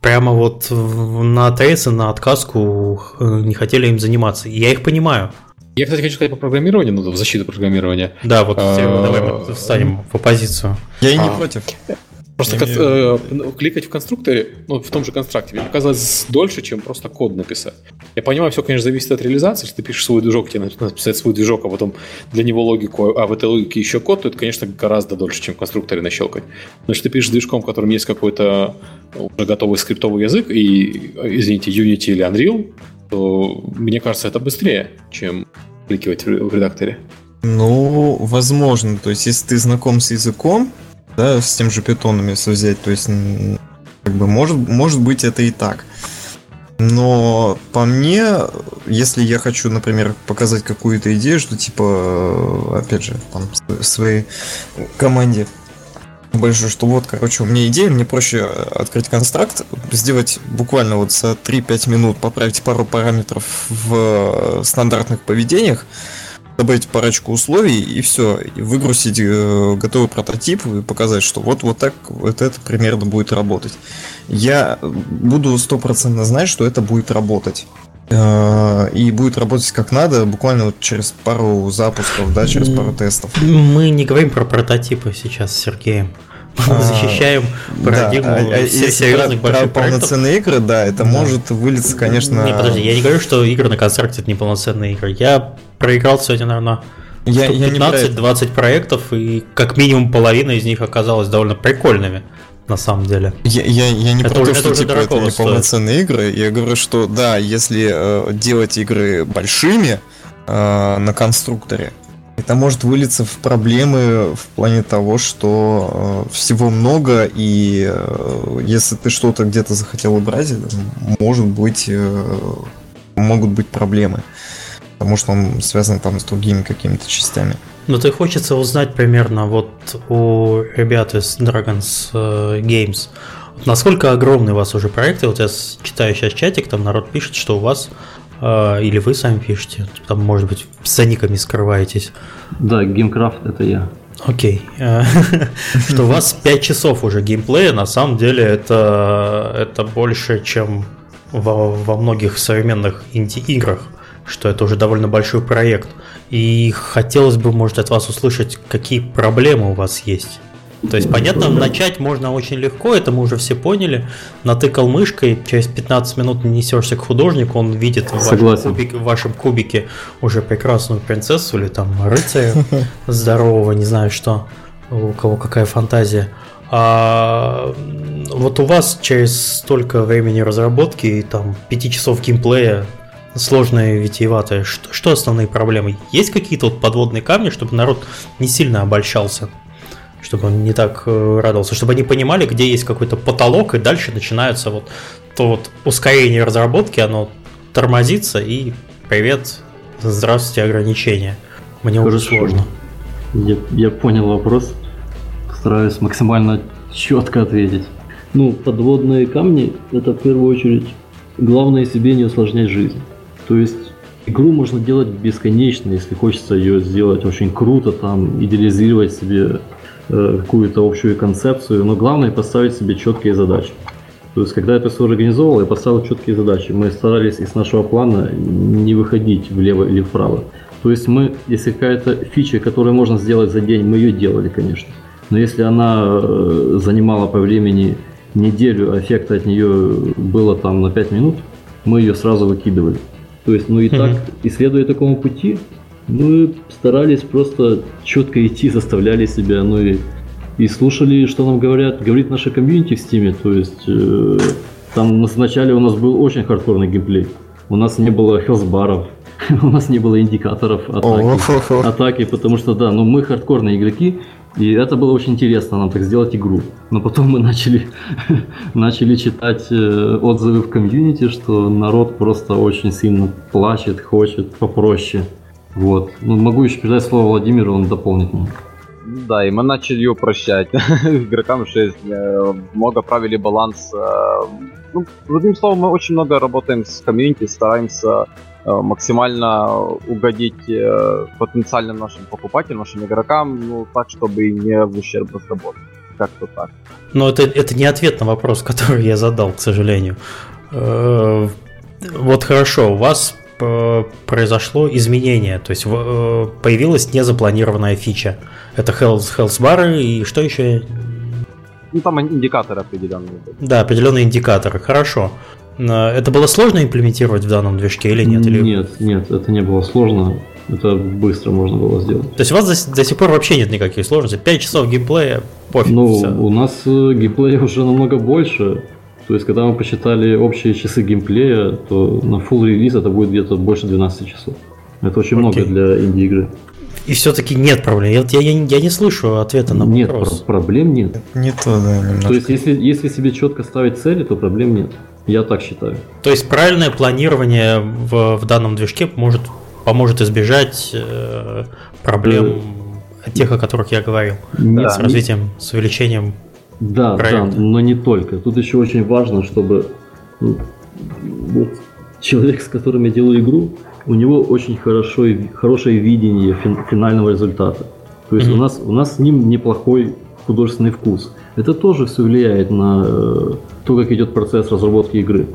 прямо вот на отрез на отказку э, не хотели им заниматься. И я их понимаю. Я, кстати, хочу сказать по программированию, ну, в защиту программирования. Да, вот а, давай мы встанем в оппозицию. Я и не а, против. Просто кон- э, ну, кликать в конструкторе, ну, в том же констракте, мне дольше, чем просто код написать. Я понимаю, все, конечно, зависит от реализации. Если ты пишешь свой движок, тебе надо <laughs> написать свой движок, а потом для него логику, а в этой логике еще код, то это, конечно, гораздо дольше, чем в конструкторе нащелкать. Но если ты пишешь движком, в котором есть какой-то уже готовый скриптовый язык, и, извините, Unity или Unreal, то мне кажется, это быстрее, чем кликивать в редакторе. Ну, возможно. То есть, если ты знаком с языком, да, с тем же питоном, если взять, то есть, как бы, может, может быть, это и так. Но по мне, если я хочу, например, показать какую-то идею, что типа, опять же, там, своей команде большой, что вот, короче, у меня идея, мне проще открыть констракт, сделать буквально вот за 3-5 минут, поправить пару параметров в стандартных поведениях, добавить парочку условий и все, и выгрузить э, готовый прототип и показать, что вот, вот так вот это примерно будет работать. Я буду стопроцентно знать, что это будет работать. Э, и будет работать как надо, буквально вот через пару запусков, да, через пару тестов. Мы не говорим про прототипы сейчас с Сергеем. А, <laughs> защищаем парадигму да, а, серьезных про, больших про полноценные игры, да, это да. может вылиться, конечно... Не, подожди, я не говорю, что игры на констракте это не полноценные игры. Я проиграл сегодня, наверное, я, 15-20 проектов, и как минимум половина из них оказалась довольно прикольными на самом деле. Я, я, я не это против, что типа, это не полноценные игры. Я говорю, что да, если э, делать игры большими э, на конструкторе, это может вылиться в проблемы в плане того, что э, всего много, и э, если ты что-то где-то захотел убрать, может быть, э, могут быть проблемы. Потому что он связан там с другими какими-то частями. Ну, ты хочется узнать примерно вот у ребят из Dragons Games, насколько огромный у вас уже проект. Вот я читаю сейчас чатик, там народ пишет, что у вас или вы сами пишете? Там, может быть, с никами скрываетесь? Да, геймкрафт это я. Окей. <laughs> Что у вас 5 часов уже геймплея, на самом деле это, это больше, чем во, во многих современных инди-играх, что это уже довольно большой проект. И хотелось бы, может, от вас услышать, какие проблемы у вас есть. То есть, понятно, начать можно очень легко, это мы уже все поняли. Натыкал мышкой, через 15 минут несешься к художнику, он видит в вашем, кубике, в вашем кубике уже прекрасную принцессу или там рыцаря <laughs> здорового, не знаю что, у кого какая фантазия. А вот у вас через столько времени разработки и там 5 часов геймплея сложное, витиеватое, что, что основные проблемы? Есть какие-то вот подводные камни, чтобы народ не сильно обольщался? Чтобы он не так э, радовался, чтобы они понимали, где есть какой-то потолок, и дальше начинается вот то вот ускорение разработки, оно тормозится, и привет, здравствуйте, ограничения. Мне уже сложно. Я, я понял вопрос. Постараюсь максимально четко ответить. Ну, подводные камни – это в первую очередь главное себе не усложнять жизнь. То есть игру можно делать бесконечно, если хочется ее сделать очень круто, там, идеализировать себе какую-то общую концепцию, но главное поставить себе четкие задачи. То есть, когда это все организовал, я поставил четкие задачи. Мы старались из нашего плана не выходить влево или вправо. То есть мы, если какая-то фича, которую можно сделать за день, мы ее делали, конечно. Но если она э, занимала по времени неделю, а эффекта от нее было там на 5 минут, мы ее сразу выкидывали. То есть, ну и так, исследуя такому пути, мы старались просто четко идти, заставляли себя, ну и, и слушали, что нам говорят, говорит наша комьюнити в Steam е, то есть э, там вначале у нас был очень хардкорный геймплей, у нас не было healthbar ов, <laughs> у нас не было индикаторов атаки, атаки, потому что да, ну мы хардкорные игроки, и это было очень интересно нам так сделать игру. Но потом мы начали, <laughs> начали читать э, отзывы в комьюнити, что народ просто очень сильно плачет, хочет попроще. Вот. Ну, могу еще передать слово Владимиру, он дополнит. Да, и мы начали упрощать <laughs> игрокам, что есть э, много правили баланс. Э, ну, одним словом, мы очень много работаем с комьюнити, стараемся э, максимально угодить потенциальным нашим покупателям, нашим игрокам, ну, так, чтобы не в ущерб разработке. Как-то так. Но это, это не ответ на вопрос, <laughs> который я задал, к сожалению. Вот хорошо, у вас произошло изменение, то есть э, появилась незапланированная фича. Это Health, Health Bar и что еще? Ну там индикаторы определенные. Да, определенные индикаторы, хорошо. Э, это было сложно имплементировать в данном движке или нет? Или... Нет, нет, это не было сложно. Это быстро можно было сделать. То есть у вас до, до сих пор вообще нет никаких сложностей? 5 часов геймплея, пофиг. Ну, все. у нас э, геймплея <laughs> уже намного больше. То есть, когда мы посчитали общие часы геймплея, то на full релиз это будет где-то больше 12 часов. Это очень okay. много для инди-игры. И все-таки нет проблем. Я, я, я не слышу ответа на нет, вопрос. Нет, проблем нет. Не то, да, немножко. То есть, если, если себе четко ставить цели, то проблем нет. Я так считаю. То есть, правильное планирование в, в данном движке может, поможет избежать э, проблем э, тех, о которых я говорил. Да, с развитием, не... с увеличением да, проекта. да, но не только. Тут еще очень важно, чтобы ну, вот, человек, с которым я делаю игру, у него очень хорошо, хорошее видение фин, финального результата. То есть mm-hmm. у, нас, у нас с ним неплохой художественный вкус. Это тоже все влияет на э, то, как идет процесс разработки игры.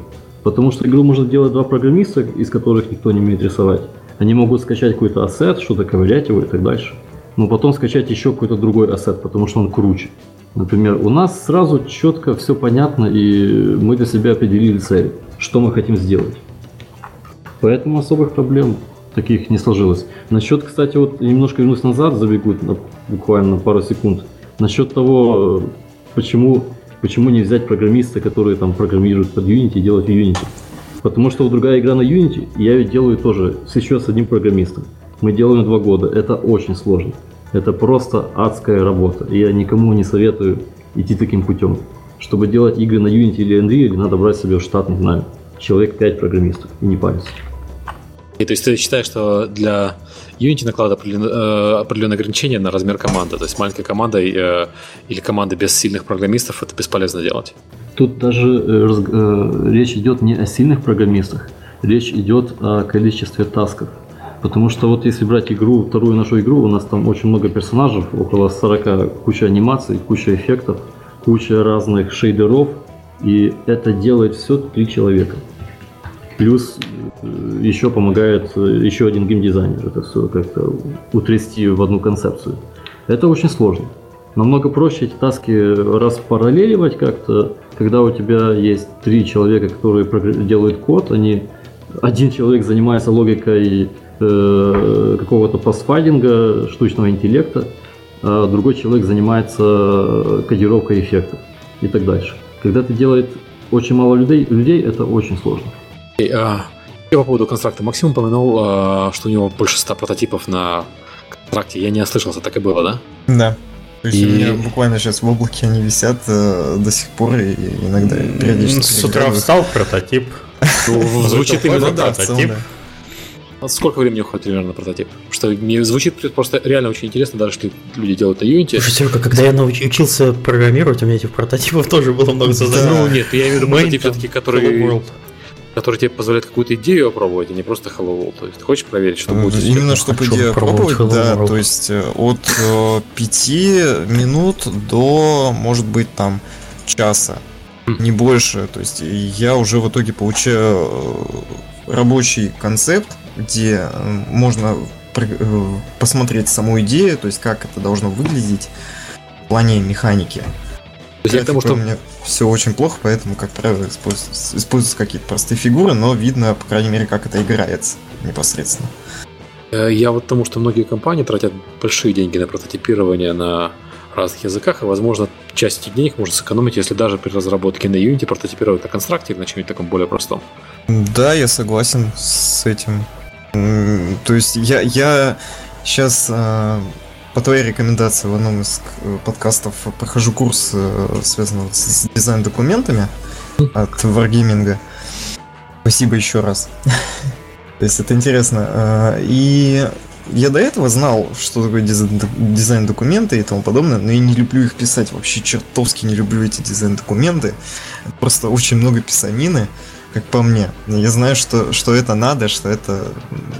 Потому что игру можно делать два программиста, из которых никто не умеет рисовать. Они могут скачать какой-то ассет, что-то ковырять его и так дальше. Но потом скачать еще какой-то другой ассет, потому что он круче. Например, у нас сразу четко все понятно, и мы для себя определили цель, что мы хотим сделать. Поэтому особых проблем таких не сложилось. Насчет, кстати, вот немножко вернусь назад, забегу на, буквально на пару секунд. Насчет того, почему, почему не взять программиста, которые там программируют под Unity и делать в Unity. Потому что вот другая игра на Unity, я ее делаю тоже с еще с одним программистом. Мы делаем два года, это очень сложно. Это просто адская работа. И я никому не советую идти таким путем. Чтобы делать игры на Unity или Unreal, надо брать себе в штат, не знаю, человек 5 программистов и не париться. И то есть ты считаешь, что для Unity накладывает определенные, определенные ограничения на размер команды? То есть маленькой командой э, или командой без сильных программистов это бесполезно делать? Тут даже э, э, речь идет не о сильных программистах. речь идет о количестве тасков. Потому что вот если брать игру, вторую нашу игру, у нас там очень много персонажей, около 40, куча анимаций, куча эффектов, куча разных шейдеров, и это делает все три человека. Плюс э, еще помогает э, еще один геймдизайнер это все как-то утрясти в одну концепцию. Это очень сложно. Намного проще эти таски распараллеливать как-то, когда у тебя есть три человека, которые делают код, они один человек занимается логикой э, какого-то пасфайдинга, штучного интеллекта, а другой человек занимается кодировкой эффектов и так дальше. Когда ты делаешь очень мало людей, людей это очень сложно. И, а, по поводу констракта. Максим упомянул, а, что у него больше ста прототипов на контракте. Я не ослышался, так и было, да? Да. То есть и... у меня буквально сейчас в облаке они висят э, до сих пор и иногда периодически. С утра встал прототип. <laughs> Звучит именно прототип. Сколько времени уходит примерно на прототип? Что мне звучит просто реально очень интересно, даже что люди делают на Unity. Слушай, когда я научился программировать, у меня этих прототипов тоже было много заданий. Ну нет, я имею в виду прототип все-таки, который который тебе позволяет какую-то идею опробовать, а не просто Hello World. То есть ты хочешь проверить, что будет? Именно чтобы идею опробовать, да. То есть э, от э, 5 минут до, может быть, там часа. Хм. Не больше. То есть я уже в итоге получаю э, рабочий концепт, где э, можно посмотреть саму идею, то есть как это должно выглядеть в плане механики. То есть я к тому, что... мне все очень плохо, поэтому, как правило, используются, используются какие-то простые фигуры, но видно, по крайней мере, как это играется непосредственно. Э, я вот тому, что многие компании тратят большие деньги на прототипирование на разных языках, и, возможно, часть этих денег можно сэкономить, если даже при разработке на Unity прототипировать на констракте или на чем-нибудь таком более простом. Да, я согласен с этим. То есть я, я сейчас по твоей рекомендации в одном из э, подкастов прохожу курс, э, связанный с дизайн-документами от Wargaming. Спасибо еще раз. <laughs> То есть это интересно. Э, и я до этого знал, что такое дизайн-документы и тому подобное, но я не люблю их писать. Вообще чертовски не люблю эти дизайн-документы. Просто очень много писанины как по мне. Я знаю, что, что это надо, что это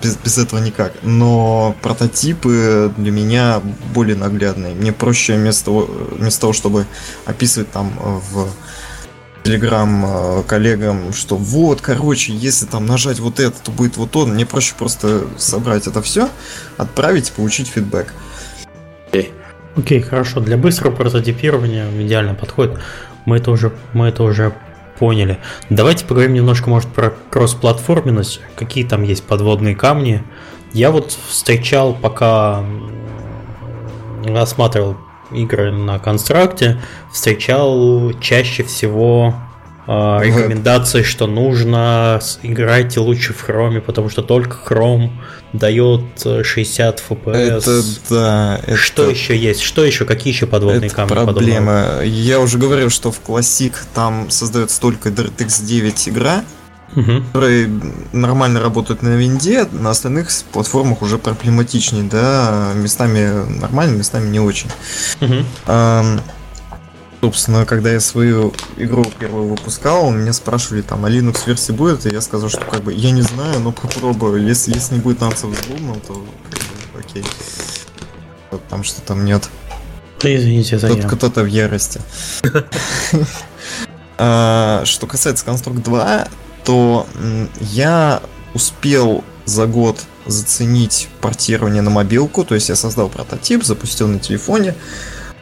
без, без этого никак. Но прототипы для меня более наглядные. Мне проще вместо того, вместо того чтобы описывать там в телеграм э, коллегам, что вот, короче, если там нажать вот это, то будет вот он. Мне проще просто собрать это все, отправить и получить фидбэк. Окей, okay, хорошо. Для быстрого прототипирования идеально подходит. Мы это уже, мы это уже Поняли. Давайте поговорим немножко, может, про кроссплатформенность. Какие там есть подводные камни? Я вот встречал, пока рассматривал игры на констракте, встречал чаще всего рекомендации, что нужно играть лучше в хроме, потому что только хром дает 60 FPS. Это да. Это... Что еще есть? Что еще? Какие еще подводные это камни? Проблема. Подобного? Я уже говорил, что в Classic там создается только DirectX 9 игра, угу. которые нормально работают на винде, на остальных платформах уже проблематичнее, да, местами нормально, местами не очень. Угу. Собственно, когда я свою игру первую выпускал, меня спрашивали, там, а Linux версии будет, и я сказал, что как бы я не знаю, но попробую. Если, если не будет с бубном, то окей. Вот там что там нет. Да извините за Кто-то, кто-то в ярости. <laughs> А, что касается Construct 2, то я успел за год заценить портирование на мобилку, то есть я создал прототип, запустил на телефоне,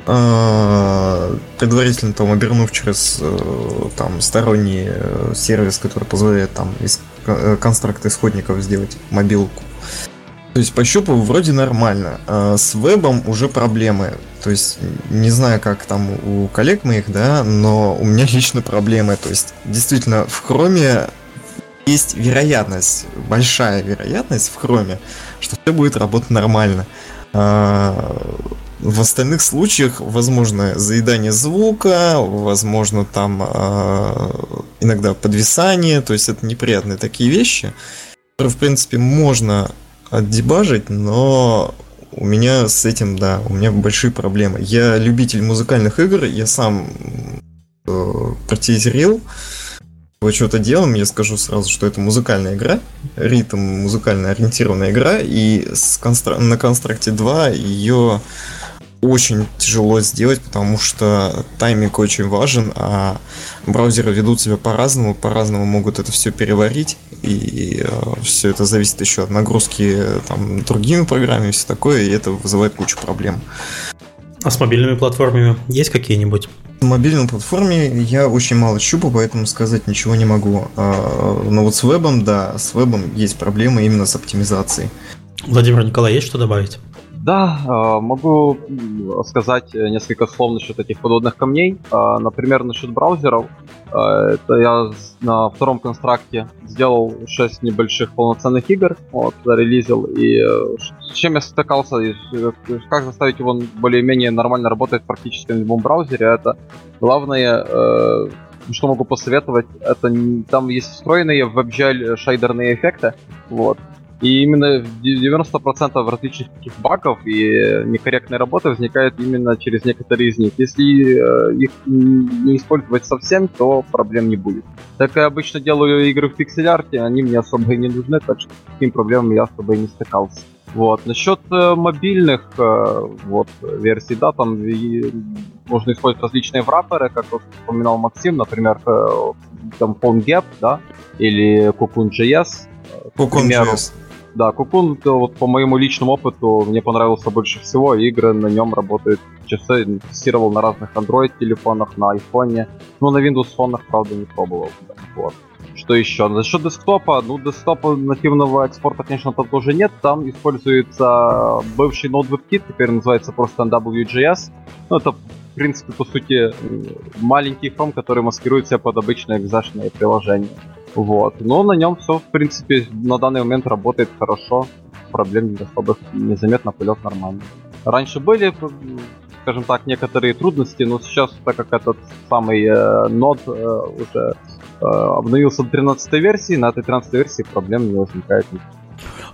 предварительно там обернув через э, там сторонний э, сервис, который позволяет там из э, констракт исходников сделать мобилку. То есть по щупу вроде нормально. А с вебом уже проблемы. То есть не знаю, как там у коллег моих, да, но у меня <laughs> лично проблемы. То есть действительно в хроме есть вероятность, большая вероятность в хроме, что все будет работать нормально. А, в остальных случаях возможно заедание звука, возможно там э, иногда подвисание, то есть это неприятные такие вещи, которые в принципе можно отдебажить, но у меня с этим, да, у меня большие проблемы. Я любитель музыкальных игр, я сам э, протезерил, вот что-то делаем, я скажу сразу, что это музыкальная игра, ритм музыкально ориентированная игра, и с констр... на Констракте 2 ее очень тяжело сделать, потому что тайминг очень важен, а браузеры ведут себя по-разному, по-разному могут это все переварить, и э, все это зависит еще от нагрузки там, другими программами и все такое, и это вызывает кучу проблем. А с мобильными платформами есть какие-нибудь? На мобильной платформе я очень мало щупаю, поэтому сказать ничего не могу. А, но вот с вебом, да, с вебом есть проблемы именно с оптимизацией. Владимир Николай, есть что добавить? Да, а, могу сказать несколько слов насчет этих подводных камней. А, например, насчет браузеров. А, это я на втором констракте сделал 6 небольших полноценных игр, вот, релизил, и э, с чем я стыкался, и как заставить его более-менее нормально работать практически на любом браузере, это главное, э, что могу посоветовать, это там есть встроенные в WebGL шейдерные эффекты, вот, и именно 90% различных таких багов и некорректной работы возникает именно через некоторые из них. Если э, их не использовать совсем, то проблем не будет. Так я обычно делаю игры в пиксель-арте, они мне особо и не нужны, так что с таким проблемами я особо и не стыкался. Вот. Насчет э, мобильных э, вот, версий, да, там и, можно использовать различные врапперы, как упоминал Максим, например, э, там PhoneGap, да, или Cocoon.js. Cocoon.js. Да, Кукун, вот по моему личному опыту, мне понравился больше всего. Игры на нем работают часы. Тестировал на разных Android телефонах, на iPhone. Ну, на Windows фонах, правда, не пробовал. Да, вот. Что еще? За счет десктопа, ну, десктопа нативного экспорта, конечно, там тоже нет. Там используется бывший Node WebKit, теперь называется просто NWJS. Ну, это, в принципе, по сути, маленький хром, который маскирует себя под обычное экзашное приложение. Вот. Но на нем все, в принципе, на данный момент работает хорошо. Проблем не особых незаметно, полет нормальный. Раньше были, скажем так, некоторые трудности, но сейчас, так как этот самый э, нод э, уже э, обновился до 13 версии, на этой 13 версии проблем не возникает.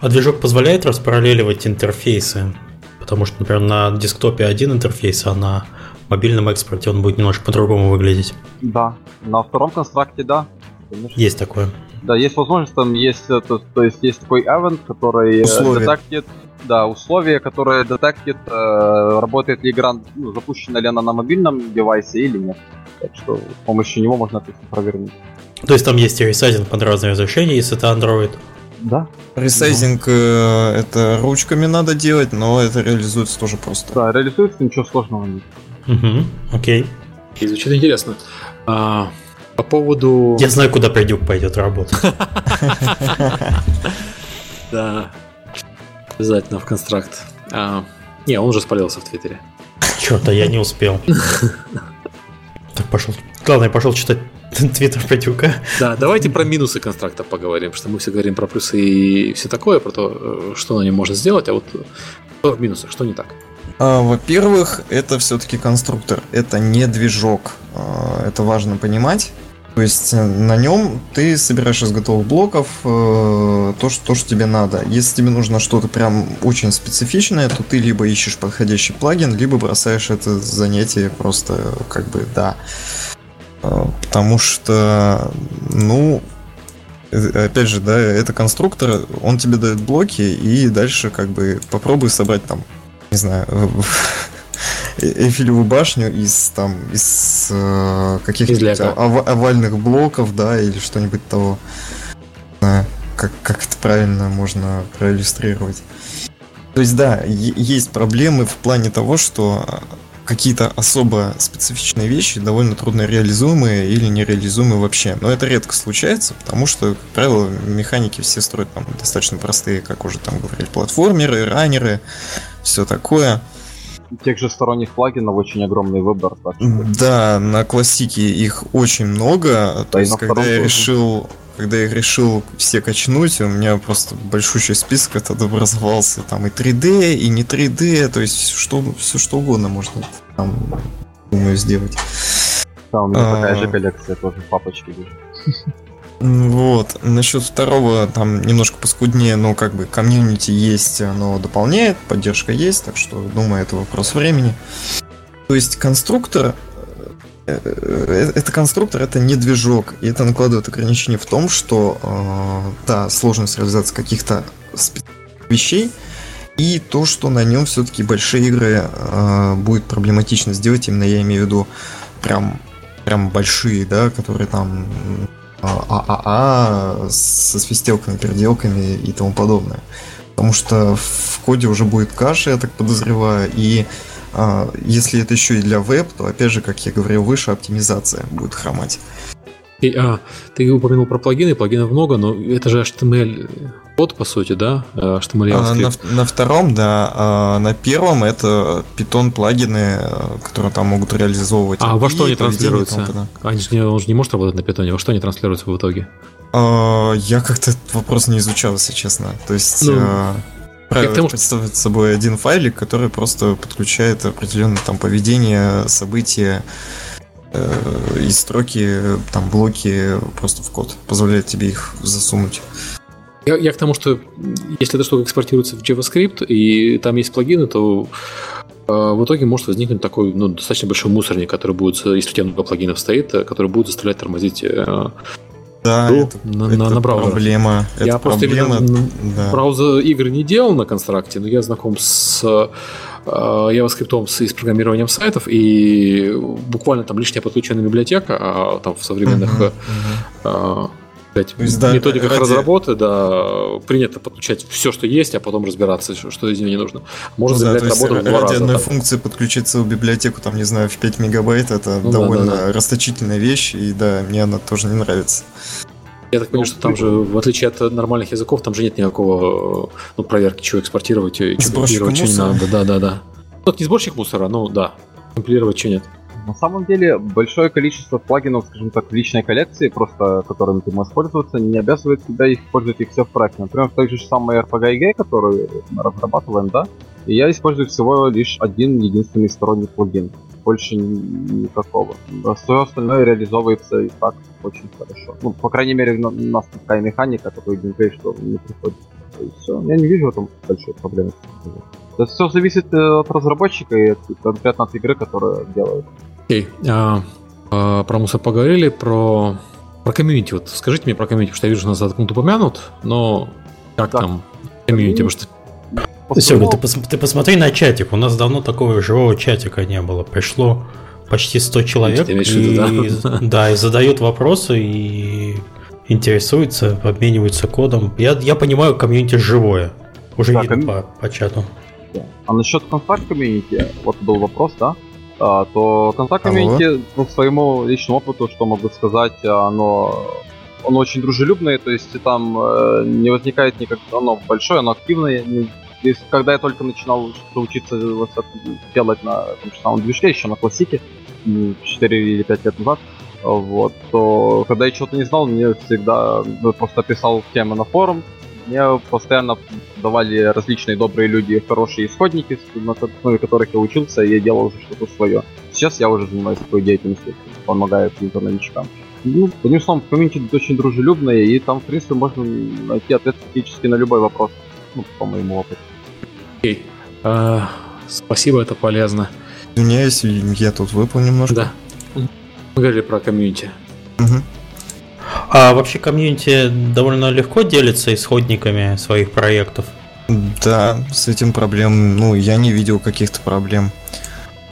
А движок позволяет распараллеливать интерфейсы? Потому что, например, на десктопе один интерфейс, а на мобильном экспорте он будет немножко по-другому выглядеть. Да, на втором констракте, да конечно. Есть такое. Да, есть возможность, там есть, то, то есть есть такой event, который э, условия. детектит, да, условия, которые детектит, э, работает ли игра, ну, запущена ли она на мобильном девайсе или нет. Так что с помощью него можно это провернуть. То есть там есть и ресайзинг под разные разрешения, если это Android? Да. Ресайзинг ну. э, это ручками надо делать, но это реализуется тоже просто. Да, реализуется, ничего сложного нет. Угу, окей. И звучит интересно. А, по поводу... Я знаю, куда Придюк пойдет работать. <laughs> Да. Обязательно в констракт. А, не, он уже спалился в Твиттере. Черт, а я не успел. <laughs> Так, пошел. Главное, пошел читать <laughs> Твиттер Придюка. Да, давайте про минусы констракта поговорим, что мы все говорим про плюсы и все такое, про то, э, что на нем можно сделать, а вот что в минусах, что не так? А, во-первых, это все-таки конструктор, это не движок. А, это важно понимать. То есть э, на нем ты собираешь из готовых блоков э, то, что, то, что тебе надо. Если тебе нужно что-то прям очень специфичное, то ты либо ищешь подходящий плагин, либо бросаешь это занятие просто как бы да. Э, потому что, ну, э, опять же, да, это конструктор, он тебе дает блоки, и дальше как бы попробуй собрать там, не знаю, Эйфелеву башню из там из э, каких-то ов- овальных блоков, да, или что-нибудь того. Как, как это правильно можно проиллюстрировать. То есть, да, есть проблемы в плане того, что какие-то особо специфичные вещи довольно трудно реализуемые или нереализуемые вообще. Но это редко случается, потому что, как правило, механики все строят там достаточно простые, как уже там говорили, платформеры, раннеры, все такое тех же сторонних плагинов очень огромный выбор. Так что... Да, на классике их очень много. Да, То есть, когда я тоже. решил когда я решил все качнуть, у меня просто большущий список этот образовался. Там и 3D, и не 3D, то есть что, все что угодно можно там, думаю, сделать. Да, у меня а... такая же коллекция тоже в папочке лежит. <laughs> Вот. Насчет второго, там немножко поскуднее, но как бы комьюнити есть, оно дополняет, поддержка есть, так что, думаю, это вопрос времени. То есть конструктор это конструктор, это не движок, и это накладывает ограничения в том, что да, сложность реализации каких-то вещей, и то, что на нем все-таки большие игры будет проблематично сделать, именно я имею в виду прям, прям большие, да, которые там ААА со свистелками, переделками и тому подобное. Потому что в коде уже будет каша, я так подозреваю, и а, если это еще и для веб, то опять же, как я говорил выше, оптимизация будет хромать. И, а, ты упомянул про плагины, плагинов много, но это же HTML код, по сути, да? Э, HTML а, на, на втором, да. А на первом это Python плагины, э, которые там могут реализовывать. А во что они транслируются? Они же не, он же не может работать на Python. Во что они транслируются в итоге? А, я как-то этот вопрос не изучал, если честно. То есть... Ну, а правило тому, представляет собой один файлик, который просто подключает определенное там поведение, события, э, и строки, там блоки просто в код, позволяет тебе их засунуть. Я, я к тому, что если эта штука экспортируется в JavaScript, и там есть плагины, то э, в итоге может возникнуть такой ну, достаточно большой мусорник, который будет, если у тебя много плагинов стоит, э, который будет заставлять тормозить э, да, ну, это, на, это на, браузер. проблема. Я это просто проблема, именно да. браузер игры не делал на констракте, но я знаком с э, JavaScript с, с программированием сайтов, и буквально там лишняя подключенная библиотека, а там в современных uh-huh, uh-huh. Сказать, есть, да, методиках ради... разработки, да, принято подключать все, что есть, а потом разбираться, что из нее не нужно. Можно ну, да, заявлять работу в два ради раза. одной так. функции подключить целую библиотеку, там, не знаю, в 5 мегабайт, это ну, довольно да, да, да. расточительная вещь, и да, мне она тоже не нравится. Я так понимаю, что там же, в отличие от нормальных языков, там же нет никакого ну, проверки, что экспортировать, что компилировать, что не надо. Да, да, да. Ну, это не сборщик мусора, ну да. Компилировать, что нет. На самом деле, большое количество плагинов, скажем так, в личной коллекции, просто которыми ты можешь пользоваться, не обязывает тебя использовать их все в проекте. Например, в той же самой RPG которую мы разрабатываем, да, и я использую всего лишь один единственный сторонний плагин. Больше никакого. Все остальное реализовывается и так очень хорошо. Ну, по крайней мере, у нас такая механика, такой геймплей, что не приходит. Есть все, я не вижу в этом большой проблемы. Это все зависит э, от разработчика и конкретно от игры, которая делает. Окей. Okay. А, а, про мусор поговорили, про, про комьюнити. Вот скажите мне про комьюнити, потому что я вижу, нас этот пункт упомянут, но как да. там комьюнити? Потому что Серега, ты, пос, ты посмотри на чатик. У нас давно такого живого чатика не было. Пришло почти 100 человек. И, виду, да? да, и задают вопросы, и интересуются, обмениваются кодом. Я, я понимаю, комьюнити живое. Уже да, видно ком... по, по чату. А насчет контакт комьюнити, вот был вопрос, да? А, то контакт комьюнити, ну, своему личному опыту, что могу сказать, оно, оно очень дружелюбное, то есть там э, не возникает никак, оно большое, оно активное. И когда я только начинал учиться делать на том же самом движке, еще на классике, 4 или 5 лет назад, вот, то когда я чего-то не знал, мне всегда ну, просто писал темы на форум, мне постоянно давали различные добрые люди хорошие исходники, на основе которых я учился, и я делал уже что-то свое. Сейчас я уже занимаюсь такой деятельностью, помогаю каким-то новичкам. Ну, одним словом, комьюнити очень дружелюбное, и там, в принципе, можно найти ответ практически на любой вопрос, ну, по моему опыту. Окей. Okay. Uh, спасибо, это полезно. Извиняюсь, я тут выпал немножко. Да. Мы говорили про комьюнити. Угу. А вообще комьюнити довольно легко делится исходниками своих проектов? Да, с этим проблем, ну, я не видел каких-то проблем.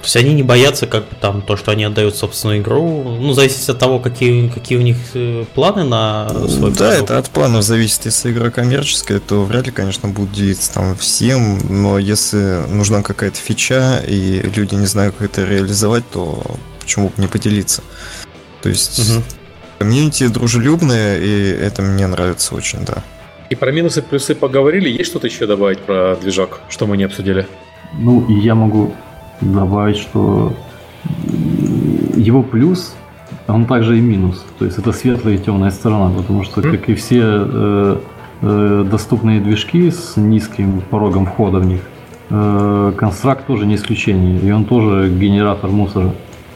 То есть они не боятся, как там, то, что они отдают собственную игру. Ну, зависит от того, какие, какие у них э, планы на свой Да, продукт. это от планов зависит. Если игра коммерческая, то вряд ли, конечно, будут делиться там всем. Но если нужна какая-то фича, и люди не знают, как это реализовать, то почему бы не поделиться? То есть угу. Комьюнити дружелюбное, и это мне нравится очень, да. И про минусы, плюсы поговорили. Есть что-то еще добавить про движок, что мы не обсудили? Ну, я могу добавить, что его плюс, он также и минус. То есть это светлая и темная сторона, потому что, как и все э, э, доступные движки с низким порогом входа в них, э, констракт тоже не исключение, и он тоже генератор мусора.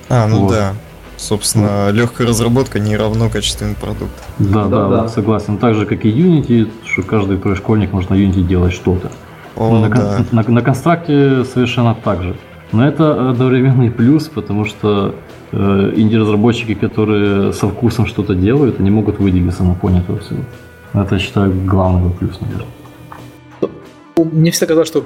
А, ну вот. да. Собственно, легкая разработка не равно качественный продукт. Да, да, да, да. согласен. Так же, как и Unity, что каждый твой школьник может на Unity делать что-то. О, на, да. на, на констракте совершенно так же. Но это одновременный плюс, потому что э, инди-разработчики, которые со вкусом что-то делают, они могут выделиться на фоне этого всего. Это, я считаю, главный плюс, наверное. Мне всегда казалось, что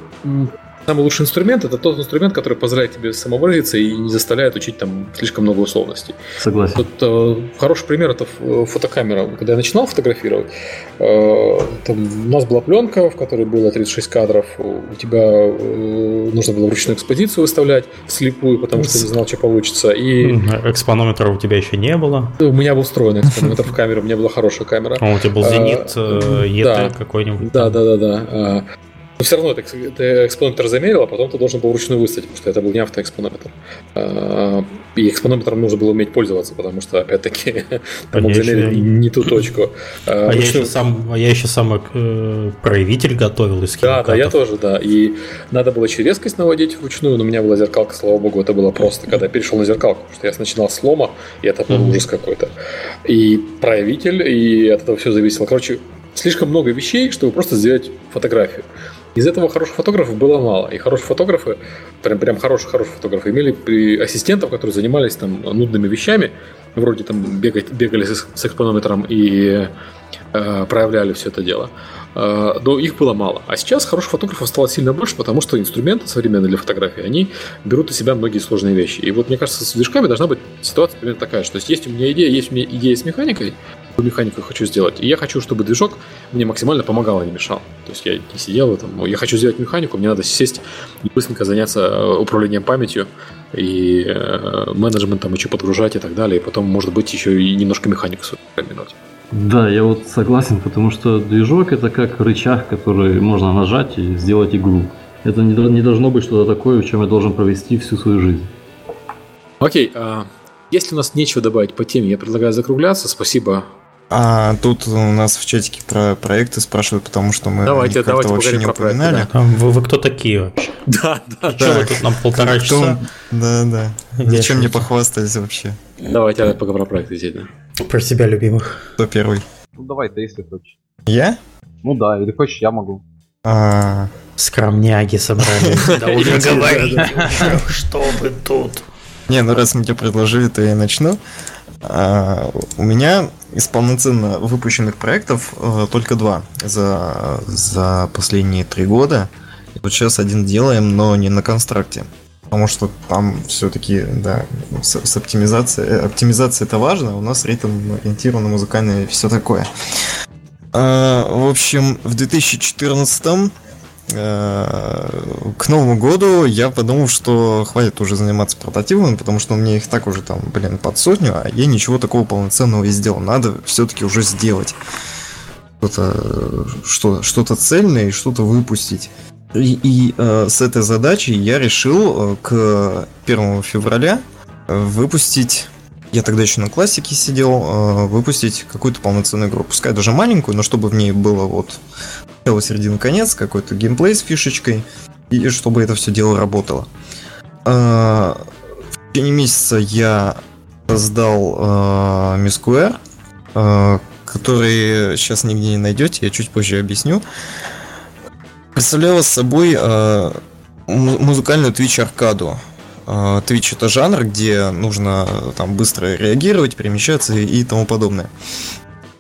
самый лучший инструмент это тот инструмент, который позволяет тебе самовыразиться и не заставляет учить там слишком много условностей. Согласен. Вот, э, хороший пример это фотокамера. Когда я начинал фотографировать, э, там, у нас была пленка, в которой было 36 кадров. У тебя э, нужно было вручную экспозицию выставлять вслепую, потому что не знал, что получится. И Экспонометра у тебя еще не было. у меня был встроенный экспонометр в камеру, у меня была хорошая камера. А у тебя был А, зенит э, да. какой-нибудь. Да, да, да, да. А, Но все равно ты, ты экспонометр замерил, а потом ты должен был вручную выставить, потому что это был не автоэкспонометр. А, И экспонометром нужно было уметь пользоваться, потому что, опять-таки, <laughs> ты мог Конечно. замерить не, не ту точку. А, А я еще сам, а я еще сам э, проявитель готовил из Да, да, я химикатов. тоже, да. И надо было еще резкость наводить вручную, но у меня была зеркалка, слава богу, это было просто, когда я перешел на зеркалку, потому что я начинал с лома, и это был ужас какой-то. И проявитель, и от этого все зависело. Короче, слишком много вещей, чтобы просто сделать фотографию. Из этого хороших фотографов было мало. И хорошие фотографы, прям, прям хорошие-хорошие фотографы, имели ассистентов, которые занимались там нудными вещами, вроде там бегать, бегали с, с экспонометром и э, проявляли все это дело. Э, но их было мало. А сейчас хороших фотографов стало сильно больше, потому что инструменты современные для фотографии, они берут на себя многие сложные вещи. И вот мне кажется, с движками должна быть ситуация примерно такая, что есть у меня идея, есть у меня идея с механикой, какую механику я хочу сделать, и я хочу, чтобы движок мне максимально помогал, а не мешал. То есть я не сидел там, «Ой, я хочу сделать механику, мне надо сесть и быстренько заняться э, управлением памятью и э, менеджментом еще подгружать и так далее, и потом, может быть, еще и немножко механику свою программировать. Да, я вот согласен, потому что движок это как рычаг, который можно нажать и сделать игру. Это не, не должно быть что-то такое, в чем я должен провести всю свою жизнь. Окей, а если у нас нечего добавить по теме, я предлагаю закругляться. Спасибо. А тут у нас в чатике про проекты спрашивают, потому что мы Давайте, давайте вообще поговорим не про проекты, упоминали. А Вы, вы кто такие вообще? <laughs> Да, да, Что вы тут нам полтора часа? Да, да. Я Ничем не шучу. похвастались вообще. Давайте я пока про проекты действительно. Про себя любимых. Кто первый? Ну давай ты, если хочешь. Я? Ну да, или хочешь, я могу. А, Скромняги собрались. <laughs> Да уже говорите, что вы тут. Не, ну раз мне предложили, то я и начну. А, у меня из полноценно выпущенных проектов э, только два за, за последние три года. Вот сейчас один делаем, но не на констракте. Потому что там все-таки, да, с, с оптимизацией. э, Оптимизация это важно, а у нас ритм музыкальный и все такое. А, в общем, в 2014 э, к Новому году я подумал, что хватит уже заниматься прототипами, потому что у меня их так уже там, блин, под сотню, а я ничего такого полноценного не сделал. Надо все-таки уже сделать что-то, э, что, что-то цельное и что-то выпустить. И, и, э, с этой задачей я решил э, к 1 февраля э, выпустить я тогда еще на классике сидел, э, выпустить какую-то полноценную игру. Пускай даже маленькую, но чтобы в ней было вот начало, середина, конец, какой-то геймплей с фишечкой, и чтобы это все дело работало. Э, В течение месяца я создал Square, э, который сейчас нигде не найдете, я чуть позже объясню. Представляла собой му- музыкальную Twitch-аркаду. Э, Twitch это жанр, где нужно э, там быстро реагировать, перемещаться и, тому подобное.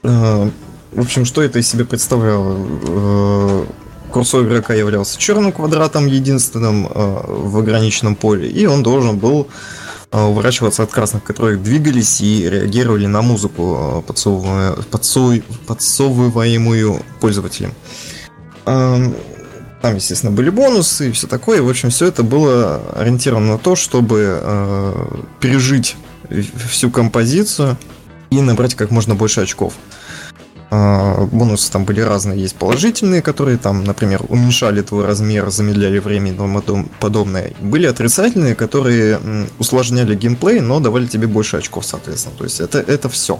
Э, В общем, что это из себя представляло? Э, Курсор игрока являлся черным квадратом, единственным э, в ограниченном поле, и он должен был уворачиваться от красных, которые двигались и реагировали на музыку, э, подсовывая- подсовы- подсовываемую пользователем. Там, естественно, были бонусы и все такое. В общем, все это было ориентировано на то, чтобы э, пережить всю композицию и набрать как можно больше очков. Э, бонусы там были разные. Есть положительные, которые там, например, уменьшали твой размер, замедляли время и тому подоб- подобное. Были отрицательные, которые усложняли геймплей, но давали тебе больше очков, соответственно. То есть это, это все.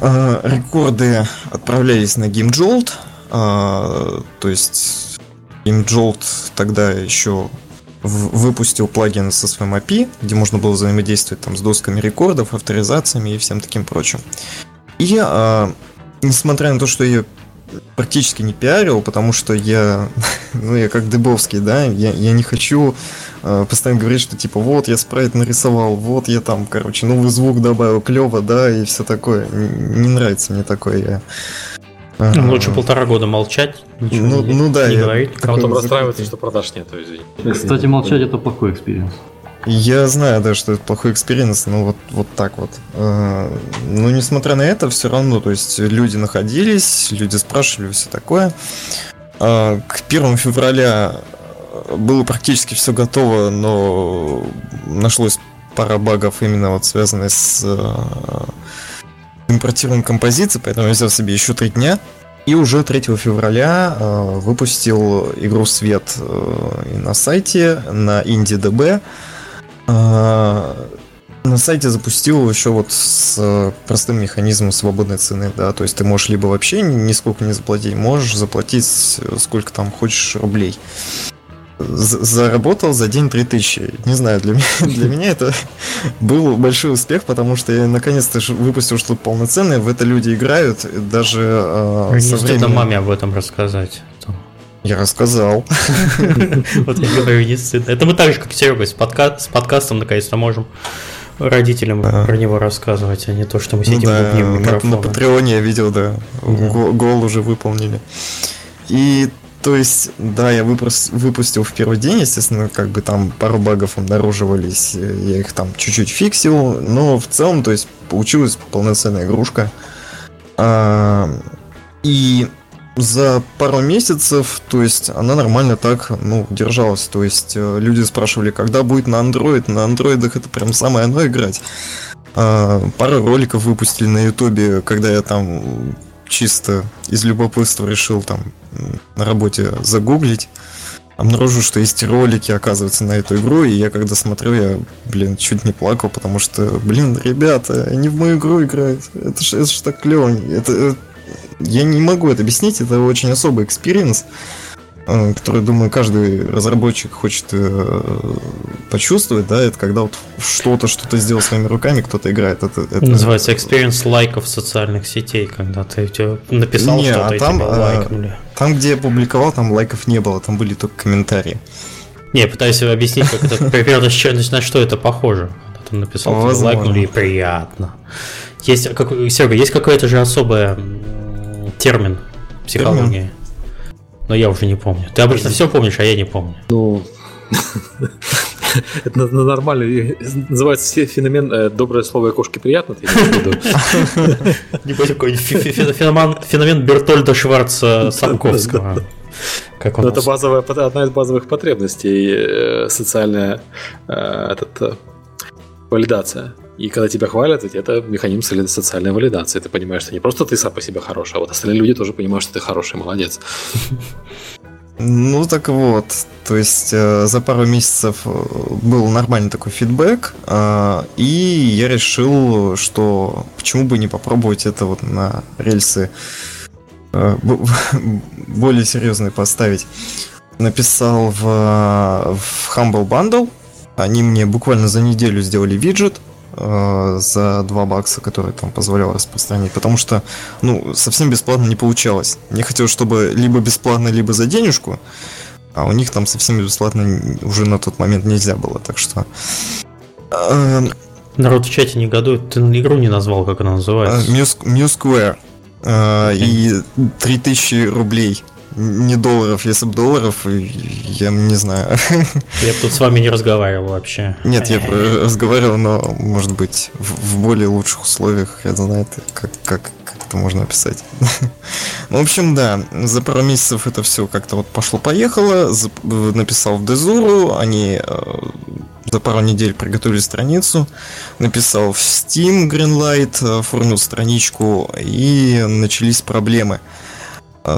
Рекорды отправлялись на GameJolt. э, то есть GameJolt тогда еще выпустил плагин со своим API, где можно было взаимодействовать там с досками рекордов, авторизациями и всем таким прочим. И а, несмотря на то, что я практически не пиарил, потому что я, <laughs> ну, я как Дыбовский, да, я, я не хочу э, постоянно говорить, что типа вот я спрайт нарисовал, вот я там, короче, новый звук добавил, клево, да, и все такое. Не, не нравится мне такое. Я, ну, лучше полтора года молчать, ничего ну, не, ну, да, не говорить. А потом расстраиваться, что продаж нет, извини. Кстати, молчать это плохой experience. Я знаю, да, что это плохой experience, но вот, вот так вот. Э, но несмотря на это, все равно, то есть люди находились, люди спрашивали, все такое. Э, к первому февраля было практически все готово, но нашлось пара багов именно вот связанных с э, импортированием композиции, поэтому я взял себе еще три дня. И уже 3 февраля э, выпустил игру «Свет» э, на сайте, на IndieDB. А, на сайте запустил еще вот с э, простым механизмом свободной цены, да, то есть ты можешь либо вообще нисколько не заплатить, можешь заплатить э, сколько там хочешь рублей. Заработал за день 3000. Не знаю, для меня, <laughs> для меня это был большой успех, потому что я наконец-то выпустил что-то полноценное, в это люди играют, даже э, со временем... маме об этом рассказать. Я рассказал. <laughs> Вот я говорю, единственное. Это мы так же, как Серега, с, подка... с подкастом наконец-то можем родителям да. про него рассказывать, а не то, что мы сидим ну, да, на, на Патреоне я видел, да. да. Гол уже выполнили. И то есть, да, я выпустил в первый день, естественно, как бы там пару багов обнаруживались, я их там чуть-чуть фиксил, но в целом, то есть, получилась полноценная игрушка. А, и за пару месяцев, то есть она нормально так, ну, держалась. То есть э, люди спрашивали, когда будет на Android. На андроидах это прям самое оно играть. А, пару роликов выпустили на Ютубе, когда я там чисто из любопытства решил там на работе загуглить. Обнаружил, что есть ролики, оказывается, на эту игру, и я когда смотрю, я, блин, чуть не плакал, потому что, блин, ребята, они в мою игру играют. Это ж, это ж так клево. Это, я не могу это объяснить, это очень особый экспириенс, э, который, думаю, каждый разработчик хочет э, почувствовать, да, это когда вот что-то, что-то сделал своими руками, кто-то играет. Это, это Называется experience лайков социальных сетей, когда ты написал не, что-то а там, и тебя лайкнули. Там, где я публиковал, там лайков не было, там были только комментарии. Не, пытаюсь объяснить, как это примерно на что это похоже. Ты написал, тебе лайкнули и приятно. Есть, как, Серега, есть какое-то же особое термин психологии. Термин? Но я уже не помню. Ты обычно все помнишь, а я не помню. Ну, <laughs> это нормально. Называется феномен э, «доброе слово и кошки приятно». Не помню, какой феномен Бертольда Шварца Самковского. Как он это базовая, одна из базовых потребностей э, социальная э, этот, валидация. И когда тебя хвалят, это механизм социальной валидации. Ты понимаешь, что не просто ты сам по себе хороший, а вот остальные люди тоже понимают, что ты хороший, молодец. Ну так вот, то есть э, за пару месяцев э, был нормальный такой фидбэк, э, и я решил, что почему бы не попробовать это вот на рельсы э, <laughs> более серьезные поставить. Написал в, в Humble Bundle, они мне буквально за неделю сделали виджет, Э, за 2 бакса, который там позволял распространить, потому что, ну, совсем бесплатно не получалось. Мне хотелось, чтобы либо бесплатно, либо за денежку, а у них там совсем бесплатно уже на тот момент нельзя было, так что... Э, Народ в чате негодует, ты игру не назвал, как она называется. Mew Square. Э, и 3000 рублей не долларов, если бы долларов, я не знаю. Я бы тут с вами не разговаривал вообще. Нет, я <laughs> разговаривал, но, может быть, в, в более лучших условиях, я знаю, как, как, как это можно описать. <laughs> ну, в общем, да, за пару месяцев это все как-то вот пошло-поехало, написал в Дезуру, они э, за пару недель приготовили страницу, написал в Steam Greenlight, оформил страничку, и начались проблемы.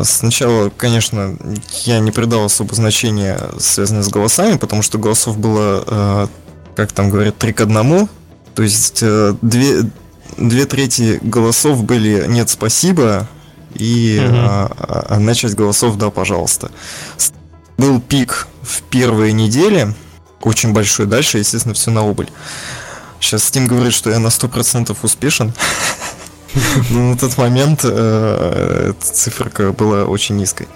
Сначала, конечно, я не придал особо значения, связанное с голосами, потому что голосов было, э, как там говорят, три к одному. То есть э, две, две трети голосов были «нет, спасибо», и угу. одна часть голосов «да, пожалуйста». Был пик в первые недели, очень большой. Дальше, естественно, все на убыль. Сейчас Steam говорит, что я на 100% успешен. <laughs> <laughs> Но на тот момент э, циферка была очень низкой.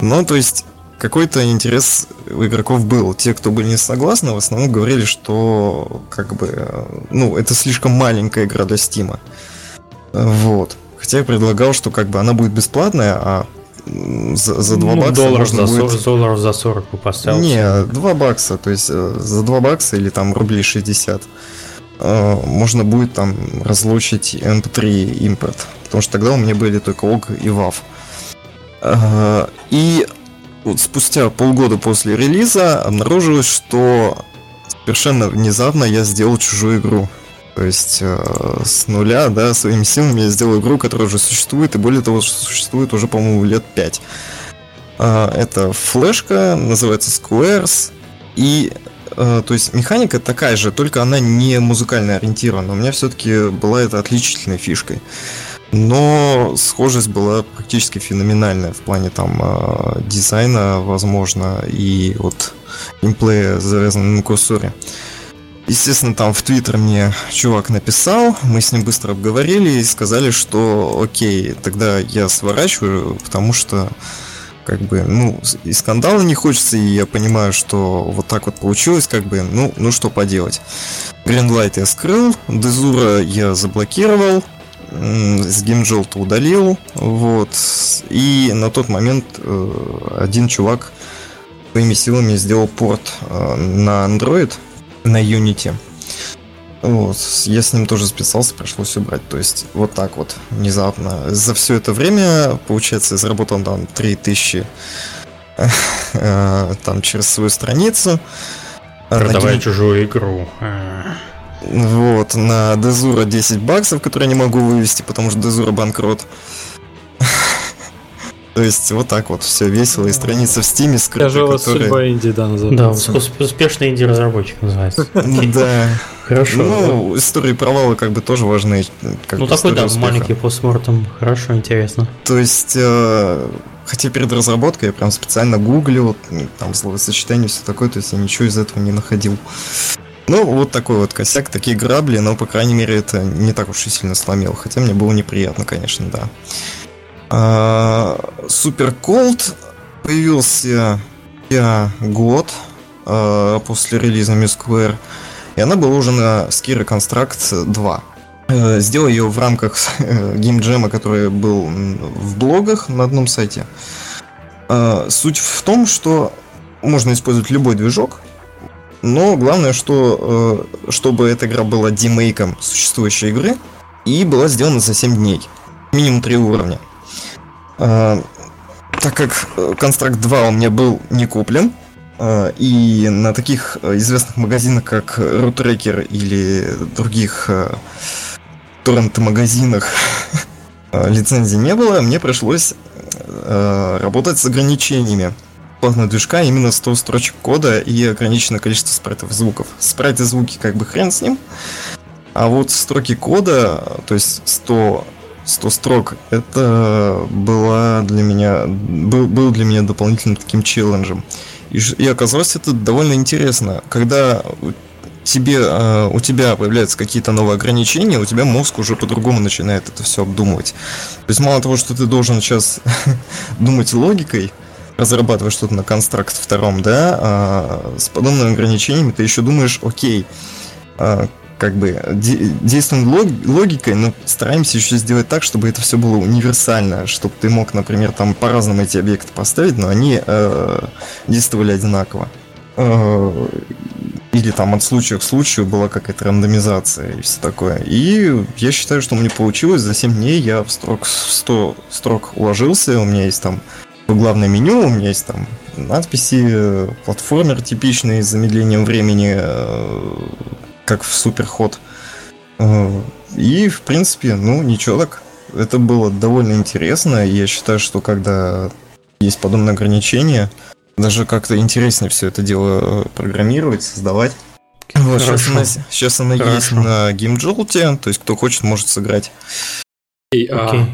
Но, то есть, какой-то интерес у игроков был. Те, кто были не согласны, в основном говорили, что как бы, ну, это слишком маленькая игра для Стима. Вот. Хотя я предлагал, что как бы она будет бесплатная, а за, за 2 ну, бакса долларов можно за, будет... долларов за 40 бы поставил. Не, 2 бакса, то есть э, за 2 бакса или там рублей 60 э, можно будет там разлучить MP3 импорт. Потому что тогда у меня были только OG и WAV. Э, и вот спустя полгода после релиза обнаружилось, что совершенно внезапно я сделал чужую игру. То есть э, с нуля, да, своими силами я сделал игру, которая уже существует, и более того, существует уже, по-моему, лет 5. Э, это флешка, называется Squares, и э, то есть механика такая же, только она не музыкально ориентирована. У меня все-таки была это отличительной фишкой. Но схожесть была практически феноменальная в плане там э, дизайна, возможно, и вот геймплея, завязанного на курсоре. Естественно, там в Твиттер мне чувак написал, мы с ним быстро обговорили и сказали, что окей, тогда я сворачиваю, потому что как бы, ну, и скандала не хочется, и я понимаю, что вот так вот получилось, как бы, ну, ну что поделать. Greenlight я скрыл, Дезура я заблокировал, с геймджелта удалил, вот, и на тот момент э, один чувак своими силами сделал порт э, на Android, на Unity. Вот, я с ним тоже списался, пришлось убрать. То есть, вот так вот, внезапно. За все это время, получается, заработал там 3000 э, там через свою страницу. Продавай чужую игру. Вот, на Дезура 10 баксов, которые я не могу вывести, потому что Дезура банкрот. <laughs> То есть вот так вот все весело и страница в Стиме скрыта, Тяжелая которые... судьба инди, да, называется. Да, успешный инди-разработчик называется. Да. Хорошо. Ну, истории провала как бы тоже важны. ну, такой, да, маленький постмортом. Хорошо, интересно. То есть, э, хотя перед разработкой я прям специально гуглил, там словосочетание, все такое, то есть я ничего из этого не находил. Ну, вот такой вот косяк, такие грабли, но, по крайней мере, это не так уж и сильно сломил. Хотя мне было неприятно, конечно, да. Супер Колд появился я год а, после релиза Miss Square, и она была уже на Skira Construct 2. Э, сделал ее в рамках геймджема, который был в блогах на одном сайте. А, суть в том, что можно использовать любой движок, но главное, что э, чтобы эта игра была демейком существующей игры и была сделана за 7 дней. Минимум 3 уровня. Так как Construct 2 у меня был не куплен, и на таких известных магазинах, как RootRacker или других торрент-магазинах <laughs> лицензии не было, мне пришлось работать с ограничениями платного движка именно 100 строчек кода и ограниченное количество спрайтов звуков. Спрайты звуки как бы хрен с ним, а вот строки кода, то есть 100 100 строк, это была для меня, был, был для меня дополнительным таким челленджем. И, и оказалось это довольно интересно. Когда тебе, э, у тебя появляются какие-то новые ограничения, у тебя мозг уже по-другому начинает это все обдумывать. То есть мало того, что ты должен сейчас <laughs> думать логикой, разрабатывать что-то на констракт втором, да, а с подобными ограничениями ты еще думаешь, окей, а, как бы действуем логикой, но стараемся еще сделать так, чтобы это все было универсально, чтобы ты мог, например, там по-разному эти объекты поставить, но они э, действовали одинаково. Э, или там от случая к случаю была какая-то рандомизация и все такое. И я считаю, что мне получилось. За 7 дней я в строк 100 строк уложился. У меня есть там главное меню, у меня есть там надписи, э, платформер типичный с замедлением времени, э, как в Суперход. Э, и, в принципе, ну, ничего так. Это было довольно интересно. Я считаю, что когда есть подобные ограничения, даже как-то интереснее все это дело э, программировать, создавать. Вот, сейчас она, сейчас она есть на GameJolt, то есть кто хочет, может сыграть. И, okay. а,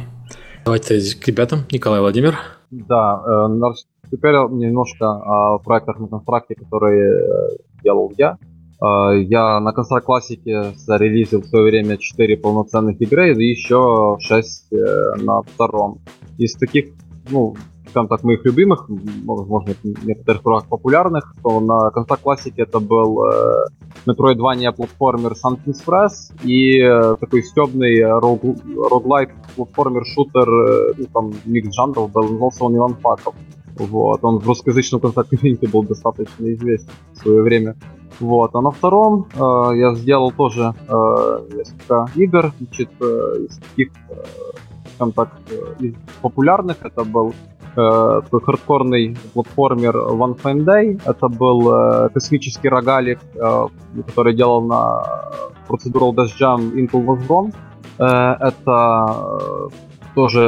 давайте к ребятам. Николай Владимир. Да, э, теперь немножко о проектах на констракте, которые э, делал я. Я на консоль классике зарелизил в свое время 4 полноценных игры и еще 6 на втором. Из таких, ну, скажем так, моих любимых, возможно, некоторых кругах популярных, то на консоль классике это был э, Metroidvania платформер Something Express и э, такой стебный рог, роглайт платформер шутер, э, ну, там микс жанров был, назывался он Иван Факов. Вот, он в русскоязычном консоль комьюнити был достаточно известен в свое время. Вот, а на втором э, я сделал тоже э, несколько игр, значит, э, из таких, э, скажем так, э, из популярных это был э, хардкорный платформер One Fine Day. Это был э, космический рогалик, э, который делал на Procedural Dash Jam Intel Was. Э, это э, тоже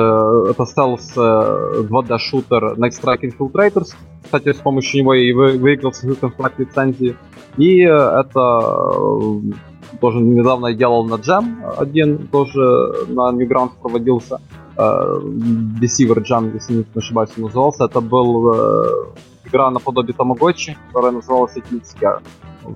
это Stealth 2D шутер Next Strike Infiltrators. Кстати, с помощью него и вы, выиграл свою контракт лицензии. И это э, тоже недавно я делал на Jam один, тоже на Newgrounds проводился. Э, Deceiver Jam, если не ошибаюсь, он назывался. Это был э, игра наподобие Тамагочи, которая называлась Eclipse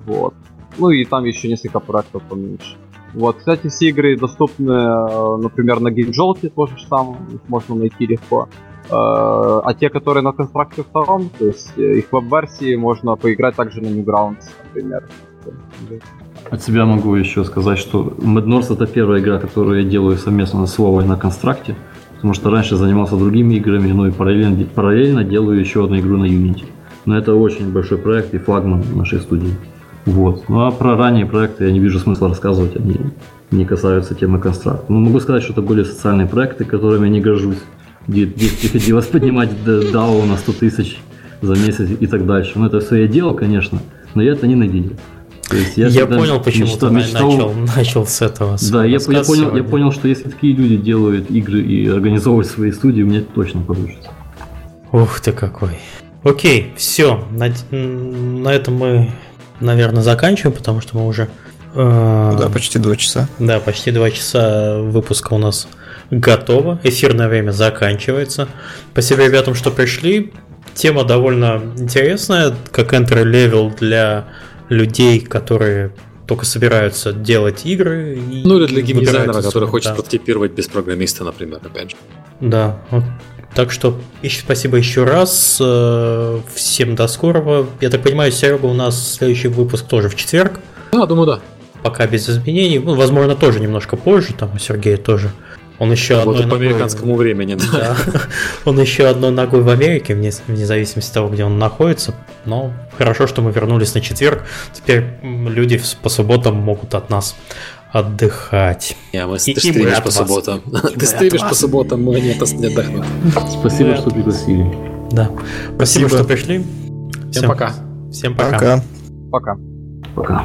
Вот. Ну и там еще несколько проектов поменьше. Вот, кстати, все игры доступны, э, например, на GameJolt, тоже самое, их можно найти легко. А те, которые на констракте втором, то есть их веб-версии можно поиграть также на Newgrounds, например. От себя могу еще сказать, что Mad North это первая игра, которую я делаю совместно с Вовой на констракте, потому что раньше занимался другими играми, но и параллельно, параллельно делаю еще одну игру на Unity. Но это очень большой проект и флагман нашей студии. Вот. Ну а про ранние проекты я не вижу смысла рассказывать, они не касаются темы констракта. Но могу сказать, что это были социальные проекты, которыми я не горжусь, где, где приходилось <laughs> поднимать DAO на 100 тысяч за месяц и так дальше. Ну это все я делал, конечно, но я это ненавидел. То есть я я понял, почему мечтал, ты мечтал... начал, начал с этого. Да, я, я, понял, я понял, что если такие люди делают игры и организовывают свои студии, мне точно получится. Ух ты какой. Окей, все. На, на этом мы, наверное, заканчиваем, потому что мы уже... Э, да, почти два часа. Да, почти два часа выпуска у нас готово. Эфирное время заканчивается. Спасибо ребятам, что пришли. Тема довольно интересная, как entry level для людей, которые только собираются делать игры. Ну или для геймдизайнера, который хочет да. прототипировать без программиста, например, опять же. Да, вот. Так что еще спасибо еще раз. Э, всем до скорого. Я так понимаю, Серега, у нас следующий выпуск тоже в четверг. Да, думаю, да. Пока без изменений. Ну, возможно, тоже немножко позже. Там у Сергея тоже он еще вот одной по ногой... американскому времени. Да. <laughs> Он еще одной ногой в Америке, вне, вне зависимости от того, где он находится. Но хорошо, что мы вернулись на четверг. Теперь люди по субботам могут от нас отдыхать. Не, мы, и, <laughs> ты стримишь по субботам. Ты стримишь по субботам, мы не, не отдохнем. Спасибо, что пригласили. Да. Спасибо, что пришли. Всем пока. Всем пока. Пока. Пока.